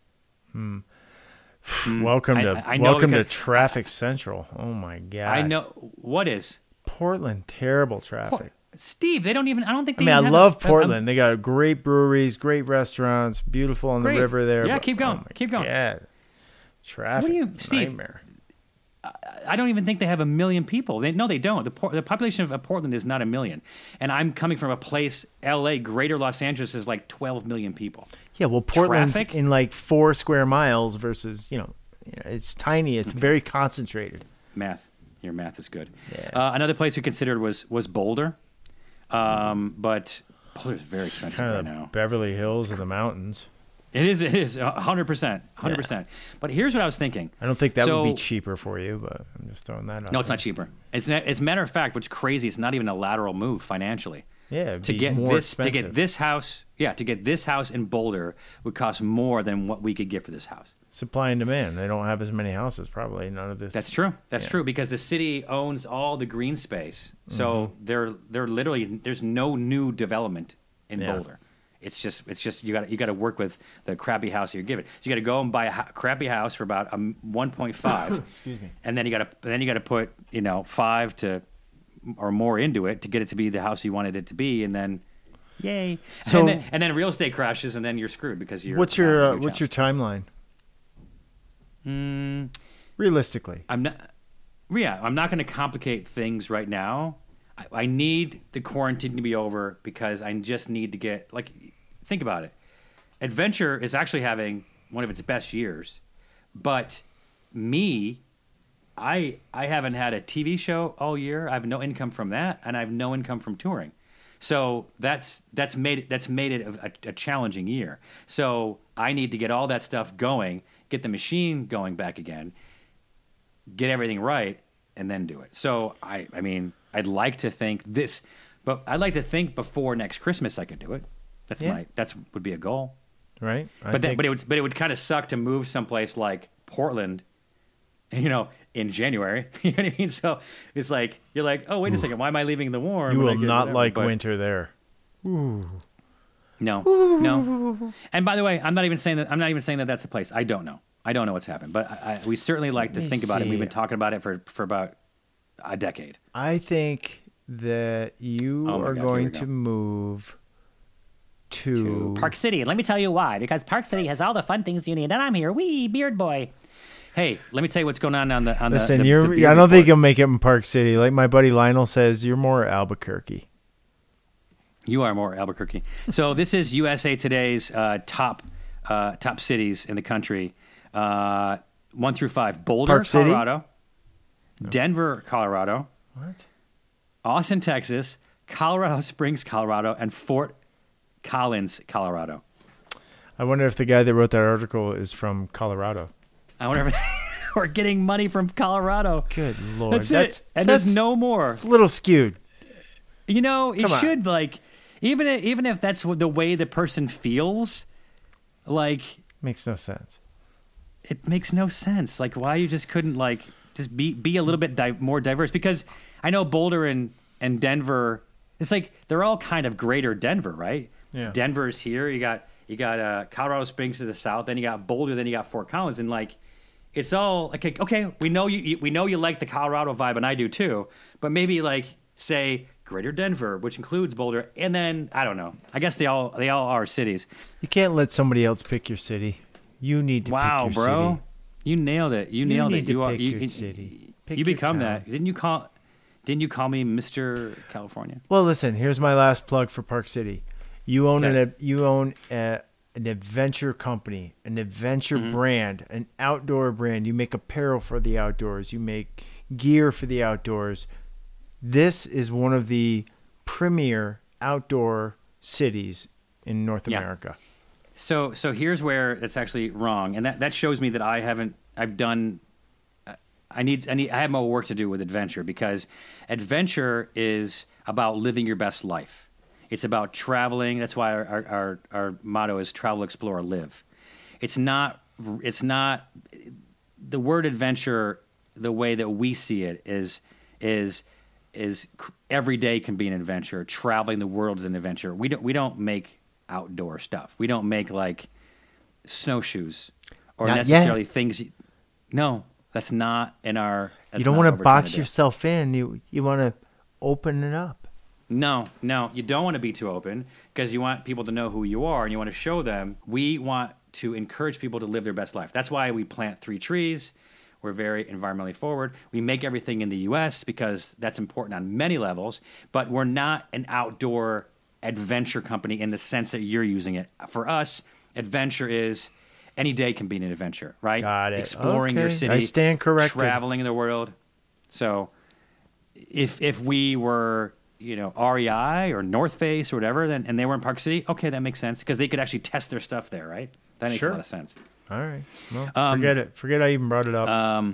[SPEAKER 1] Hmm.
[SPEAKER 2] welcome
[SPEAKER 1] I-
[SPEAKER 2] to
[SPEAKER 1] I-
[SPEAKER 2] welcome to traffic central. Oh my god!
[SPEAKER 1] I know what is
[SPEAKER 2] Portland, terrible traffic.
[SPEAKER 1] Steve. They don't even. I don't think.
[SPEAKER 2] I mean, I love
[SPEAKER 1] a-
[SPEAKER 2] Portland. they got great breweries, great restaurants, beautiful on
[SPEAKER 1] Great.
[SPEAKER 2] the river there.
[SPEAKER 1] Yeah,
[SPEAKER 2] but-
[SPEAKER 1] keep going,
[SPEAKER 2] oh
[SPEAKER 1] keep going.
[SPEAKER 2] Yeah, Traffic.
[SPEAKER 1] What do you- Steve?
[SPEAKER 2] nightmare.
[SPEAKER 1] I don't even think they have a million people. They, no, they don't. The, the population of Portland is not a million, and I'm coming from a place, L.A., Greater Los Angeles is like 12 million people.
[SPEAKER 2] Yeah, well, Portland's
[SPEAKER 1] Traffic?
[SPEAKER 2] in like four square miles versus you know, it's tiny. It's very concentrated.
[SPEAKER 1] Math, your math is good.
[SPEAKER 2] Yeah.
[SPEAKER 1] Uh, another place we considered was was Boulder, um, but Boulder is very expensive
[SPEAKER 2] Kind
[SPEAKER 1] right now.
[SPEAKER 2] Beverly Hills of the mountains.
[SPEAKER 1] It is. It is. hundred percent. Hundred percent. But here's what I was thinking.
[SPEAKER 2] I don't think that would be cheaper for you, but I'm just throwing that out.
[SPEAKER 1] No, it's
[SPEAKER 2] there.
[SPEAKER 1] not cheaper. It's not, it's a matter of fact. What's crazy? It's not even a lateral move financially.
[SPEAKER 2] Yeah,
[SPEAKER 1] To get this, to get this house, yeah, to get this house in Boulder would cost more than what we could get for this house.
[SPEAKER 2] supply and demand. They don't have as many houses, probably. None of this.
[SPEAKER 1] That's true. That's
[SPEAKER 2] Yeah.
[SPEAKER 1] true because the city owns all the green space. So
[SPEAKER 2] Mm-hmm.
[SPEAKER 1] they're they're literally there's no new development in
[SPEAKER 2] Yeah.
[SPEAKER 1] Boulder. It's just it's just you got you got to work with the crappy house you're given. So you got to go and buy a ho- crappy house for about um, 1.5.
[SPEAKER 2] Excuse me.
[SPEAKER 1] And then you got to then you got to put you know five to or more into it to get it to be the house you wanted it to be, and then yay.
[SPEAKER 2] So-
[SPEAKER 1] and, then, and then real estate crashes, and then you're screwed because you're.
[SPEAKER 2] What's your uh, What's your timeline?
[SPEAKER 1] Mm,
[SPEAKER 2] Realistically,
[SPEAKER 1] I'm not. Yeah, I'm not going to complicate things right now. I, I need the quarantine to be over because I just need to get like, think about it. Adventure is actually having one of its best years, but me, I I haven't had a TV show all year. I have no income from that, and I have no income from touring. So that's that's made it that's made it a, a challenging year. So I need to get all that stuff going, get the machine going back again, get everything right, and then do it. So I I mean I'd like to think this, but I'd like to think before next Christmas I could do it. That's
[SPEAKER 2] Yeah.
[SPEAKER 1] my that's would be a goal.
[SPEAKER 2] right? I
[SPEAKER 1] But but it would but it would kind of suck to move someplace like Portland, you know, in January. you know what I mean? So it's like you're like, oh wait a second, why am I leaving the warm?
[SPEAKER 2] you will not
[SPEAKER 1] whatever?
[SPEAKER 2] like
[SPEAKER 1] But-
[SPEAKER 2] winter there.
[SPEAKER 1] No, no. And by the way, I'm not even saying that. I'm not even saying that that's the place. I don't know. I don't know what's happened, but I, I, we certainly like to
[SPEAKER 2] me
[SPEAKER 1] think about it. We've been talking about it for for about a decade.
[SPEAKER 2] I think that you
[SPEAKER 1] Oh
[SPEAKER 2] are
[SPEAKER 1] God,
[SPEAKER 2] going
[SPEAKER 1] we
[SPEAKER 2] to
[SPEAKER 1] go.
[SPEAKER 2] move to,
[SPEAKER 3] Park City. Let me tell you why. Because Park City has all the fun things you need, and I'm here. Wee, beard boy.
[SPEAKER 1] Hey, let me tell you what's going on on the on
[SPEAKER 2] Listen,
[SPEAKER 1] the. the,
[SPEAKER 2] you're.
[SPEAKER 1] the
[SPEAKER 2] I don't think you'll make it in Park City. Like my buddy Lionel says, you're more Albuquerque.
[SPEAKER 1] You are more Albuquerque. So this is USA Today's uh, top uh, top cities in the country, uh, one through five: Boulder,
[SPEAKER 2] Park?
[SPEAKER 1] Colorado; Denver, Colorado;
[SPEAKER 2] What?
[SPEAKER 1] Austin, Texas; Colorado Springs, Colorado; and Fort Collins, Colorado.
[SPEAKER 2] I wonder if the guy that wrote that article is from Colorado.
[SPEAKER 1] I wonder if we're getting money from Colorado.
[SPEAKER 2] Good lord,
[SPEAKER 1] That's,
[SPEAKER 2] that's
[SPEAKER 1] it, and
[SPEAKER 2] that's,
[SPEAKER 1] there's no more.
[SPEAKER 2] It's a little skewed.
[SPEAKER 1] You know, it
[SPEAKER 2] on.
[SPEAKER 1] should like even if, even if that's the way the person feels, like
[SPEAKER 2] Makes no sense.
[SPEAKER 1] it makes no sense. Like why you just couldn't like just be be a little bit di- more diverse because I know Boulder and and Denver. It's like they're all kind of greater Denver, right?
[SPEAKER 2] Yeah.
[SPEAKER 1] Denver's here. You got you got uh, Colorado Springs to the south. Then you got Boulder. Then you got Fort Collins. And like it's all like okay, we know you you- we know you like the Colorado vibe, and I do too. But maybe like say Greater Denver, which includes Boulder, and then I don't know. I guess they all they all are cities.
[SPEAKER 2] You can't let somebody else pick your city. You need to
[SPEAKER 1] Wow,
[SPEAKER 2] pick your
[SPEAKER 1] bro,
[SPEAKER 2] city.
[SPEAKER 1] you nailed it. You nailed
[SPEAKER 2] need
[SPEAKER 1] it. you are you,
[SPEAKER 2] your
[SPEAKER 1] you-
[SPEAKER 2] city. Pick
[SPEAKER 1] you become that. Didn't you call? Didn't you call me Mister California?
[SPEAKER 2] Well, listen. Here's my last plug for Park City. You own
[SPEAKER 1] Okay.
[SPEAKER 2] an you own a, an adventure company, an adventure
[SPEAKER 1] Mm-hmm.
[SPEAKER 2] brand, an outdoor brand. You make apparel for the outdoors. You make gear for the outdoors. This is one of the premier outdoor cities in North
[SPEAKER 1] Yeah.
[SPEAKER 2] America.
[SPEAKER 1] So so here's where it's actually wrong, and that that shows me that I haven't. I've done. uh, I need I need I have more work to do with adventure because adventure is about living your best life. It's about traveling. That's why our our, our, our motto is travel, explore, live. It's not. It's not. The word adventure, the way that we see it is, is, is every day can be an adventure. Traveling the world is an adventure. We don't we don't make outdoor stuff. We don't make like snowshoes or
[SPEAKER 2] Not
[SPEAKER 1] necessarily
[SPEAKER 2] yet.
[SPEAKER 1] things. You, no, that's not in our.
[SPEAKER 2] You don't want to box yourself in. You you want to open it up.
[SPEAKER 1] No, no, you don't want to be too open because you want people to know who you are and you want to show them. We want to encourage people to live their best life. That's why we plant three trees. We're very environmentally forward. We make everything in the US because that's important on many levels, but we're not an outdoor adventure company in the sense that you're using it. For us, adventure is any day can be an adventure, right?
[SPEAKER 2] Got it.
[SPEAKER 1] Exploring your city,
[SPEAKER 2] I stand corrected.
[SPEAKER 1] traveling in the world. So if if we were you know REI or North Face or whatever, then and they were in Park City, okay, that makes sense because they could actually test their stuff there, right? That makes
[SPEAKER 2] Sure.
[SPEAKER 1] a lot of sense.
[SPEAKER 2] All right. Well,
[SPEAKER 1] Um,
[SPEAKER 2] forget it. Forget I even brought it up.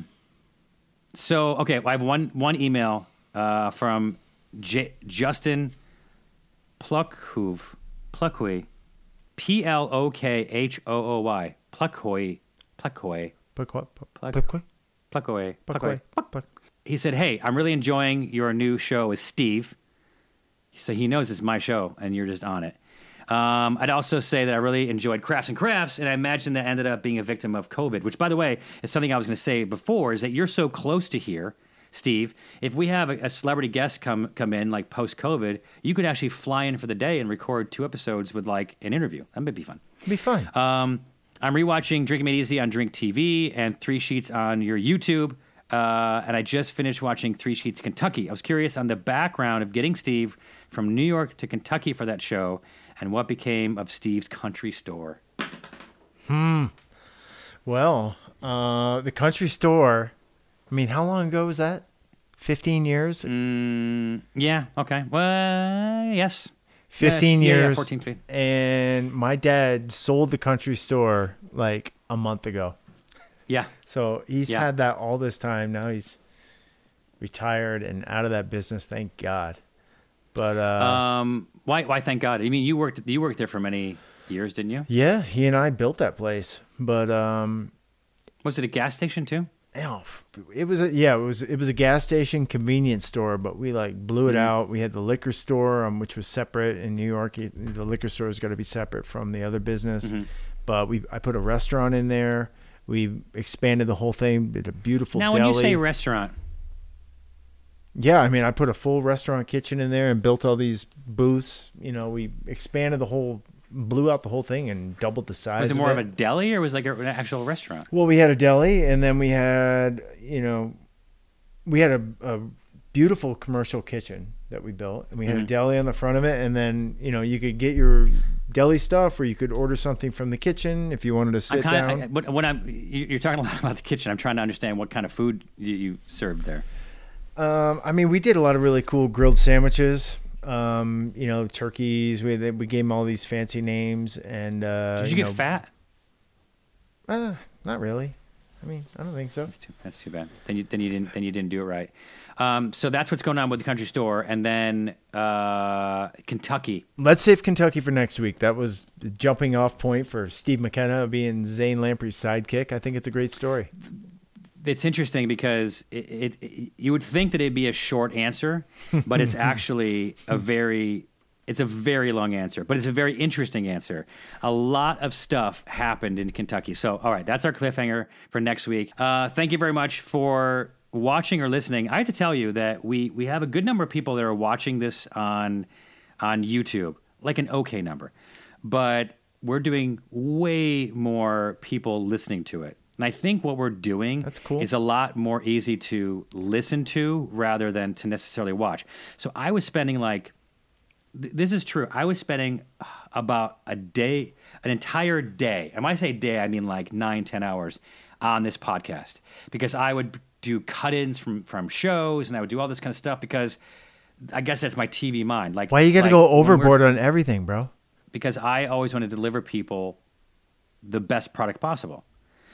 [SPEAKER 1] So okay, I have one one email uh, from J- Justin Pluckhoove Pluckhoy, P L O K H O O Y Pluckhoy pluck away,
[SPEAKER 2] Pluck what?
[SPEAKER 1] Pluck.
[SPEAKER 2] Pluck what?
[SPEAKER 1] pluck away,
[SPEAKER 2] Pluck
[SPEAKER 1] pluck away.
[SPEAKER 2] what? Pluck.
[SPEAKER 1] He said, "Hey, I'm really enjoying your new show with Steve." So he knows it's my show, and you're just on it. Um, I'd also say that I really enjoyed Crafts and Crafts, and I imagine that ended up being a victim of COVID. Which, by the way, is something I was going to say before. Is that you're so close to here, Steve? If we have a, a celebrity guest come come in like post COVID, you could actually fly in for the day and record two episodes with like an interview. That might be fun.
[SPEAKER 2] It'd be fun.
[SPEAKER 1] Um, I'm rewatching Drinking Made Easy on Drink TV and Three Sheets on your YouTube. Uh, and I just finished watching Three Sheets Kentucky. I was curious on the background of getting Steve from New York to Kentucky for that show and what became of Steve's country store. Hmm.
[SPEAKER 2] Well, uh, the country store. I mean, how long ago was that? Fifteen years.
[SPEAKER 1] Mm, yeah, okay. Well, yes.
[SPEAKER 2] Fifteen
[SPEAKER 1] Yes, yeah, yeah,
[SPEAKER 2] years.
[SPEAKER 1] 14 feet.
[SPEAKER 2] And my dad sold the country store like a month ago.
[SPEAKER 1] Yeah.
[SPEAKER 2] So he's
[SPEAKER 1] Yeah.
[SPEAKER 2] had that all this time. Now he's retired and out of that business. Thank God. But uh,
[SPEAKER 1] Um, why, why thank God? I mean, you worked, you worked there for many years, didn't you?
[SPEAKER 2] yeah, he and I built that place. But um,
[SPEAKER 1] Was it a gas station too?
[SPEAKER 2] oh, it was a, yeah, it was it was a gas station convenience store. But we like blew it
[SPEAKER 1] Mhm.
[SPEAKER 2] out. We had the liquor store, um, which was separate in New York. The liquor store has got to be separate from the other business.
[SPEAKER 1] Mhm.
[SPEAKER 2] But we I put a restaurant in there. We expanded the whole thing. Did a beautiful
[SPEAKER 1] Now,
[SPEAKER 2] deli.
[SPEAKER 1] when you say restaurant,
[SPEAKER 2] Yeah, I mean, I put a full restaurant kitchen in there and built all these booths. You know, we expanded the whole, blew out the whole thing and doubled the size.
[SPEAKER 1] was it
[SPEAKER 2] of
[SPEAKER 1] more of a deli or was it like an actual restaurant?
[SPEAKER 2] Well, we had a deli, and then we had, you know, we had a, a beautiful commercial kitchen that we built, and we had a
[SPEAKER 1] Mhm.
[SPEAKER 2] deli on the front of it, and then you know you could get your deli stuff, or you could order something from the kitchen if you wanted to sit down.
[SPEAKER 1] of when when I'm you- you're talking a lot about the kitchen. I'm trying to understand what kind of food you, you served there.
[SPEAKER 2] Um, I mean, we did a lot of really cool grilled sandwiches. Um, you know, turkeys. We we gave them all these fancy names, and uh,
[SPEAKER 1] Did you, get
[SPEAKER 2] know,
[SPEAKER 1] fat?
[SPEAKER 2] Uh, not really. I mean, I don't think so.
[SPEAKER 1] That's too, that's too bad. Then you then you didn't then you didn't do it right. Um, so that's what's going on with the country store, and then uh, Kentucky.
[SPEAKER 2] Let's save Kentucky for next week. That was the jumping off point for Steve McKenna being Zane Lamprey's sidekick. I think it's a great story.
[SPEAKER 1] It's interesting because it, it, it you would think that it'd be a short answer, but it's actually a very it's a very long answer, but it's a very interesting answer. A lot of stuff happened in Kentucky. So, all right, that's our cliffhanger for next week. Uh, thank you very much for watching or listening. I have to tell you that we we have a good number of people that are watching this on on YouTube, like an okay number, but we're doing way more people listening to it. And I think what we're doing
[SPEAKER 2] That's cool.
[SPEAKER 1] is a lot more easy to listen to rather than to necessarily watch. So I was spending like th- this is true. I was spending about a day, an entire day. And when I say day, I mean like nine, ten hours on this podcast because I would do cut-ins from from shows and I would do all this kind of stuff because I guess that's my TV mind. Like
[SPEAKER 2] Why you got to
[SPEAKER 1] like
[SPEAKER 2] go overboard on everything, bro?
[SPEAKER 1] because I always want to deliver people the best product possible.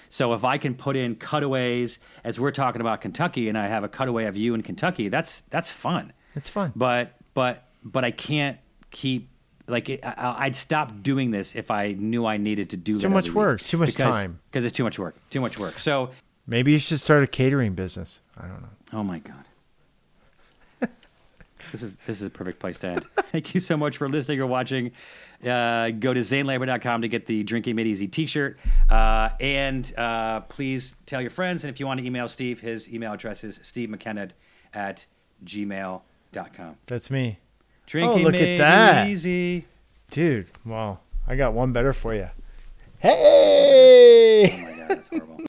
[SPEAKER 1] So if I can put in cutaways as we're talking about Kentucky and I have a cutaway of you in Kentucky, that's that's fun.
[SPEAKER 2] It's fun.
[SPEAKER 1] But but but I can't keep like it, I, I'd stop doing this if I knew I needed to do
[SPEAKER 2] too much work, too much
[SPEAKER 1] Because-
[SPEAKER 2] time.
[SPEAKER 1] because it's too much work, too much work. So
[SPEAKER 2] Maybe you should start a catering business. I don't know.
[SPEAKER 1] oh my god. This is this is a perfect place to end. Thank you so much for listening or watching. Uh, go to zanelamprey.com to get the Drinking Made Easy T-shirt, uh, and uh, please tell your friends. And if you want to email Steve, his email address is stevemckenna at gmail.com.
[SPEAKER 2] That's me.
[SPEAKER 1] Drinking
[SPEAKER 2] look at
[SPEAKER 1] Made
[SPEAKER 2] that.
[SPEAKER 1] Easy.
[SPEAKER 2] Dude, well, I got one better for you. Hey!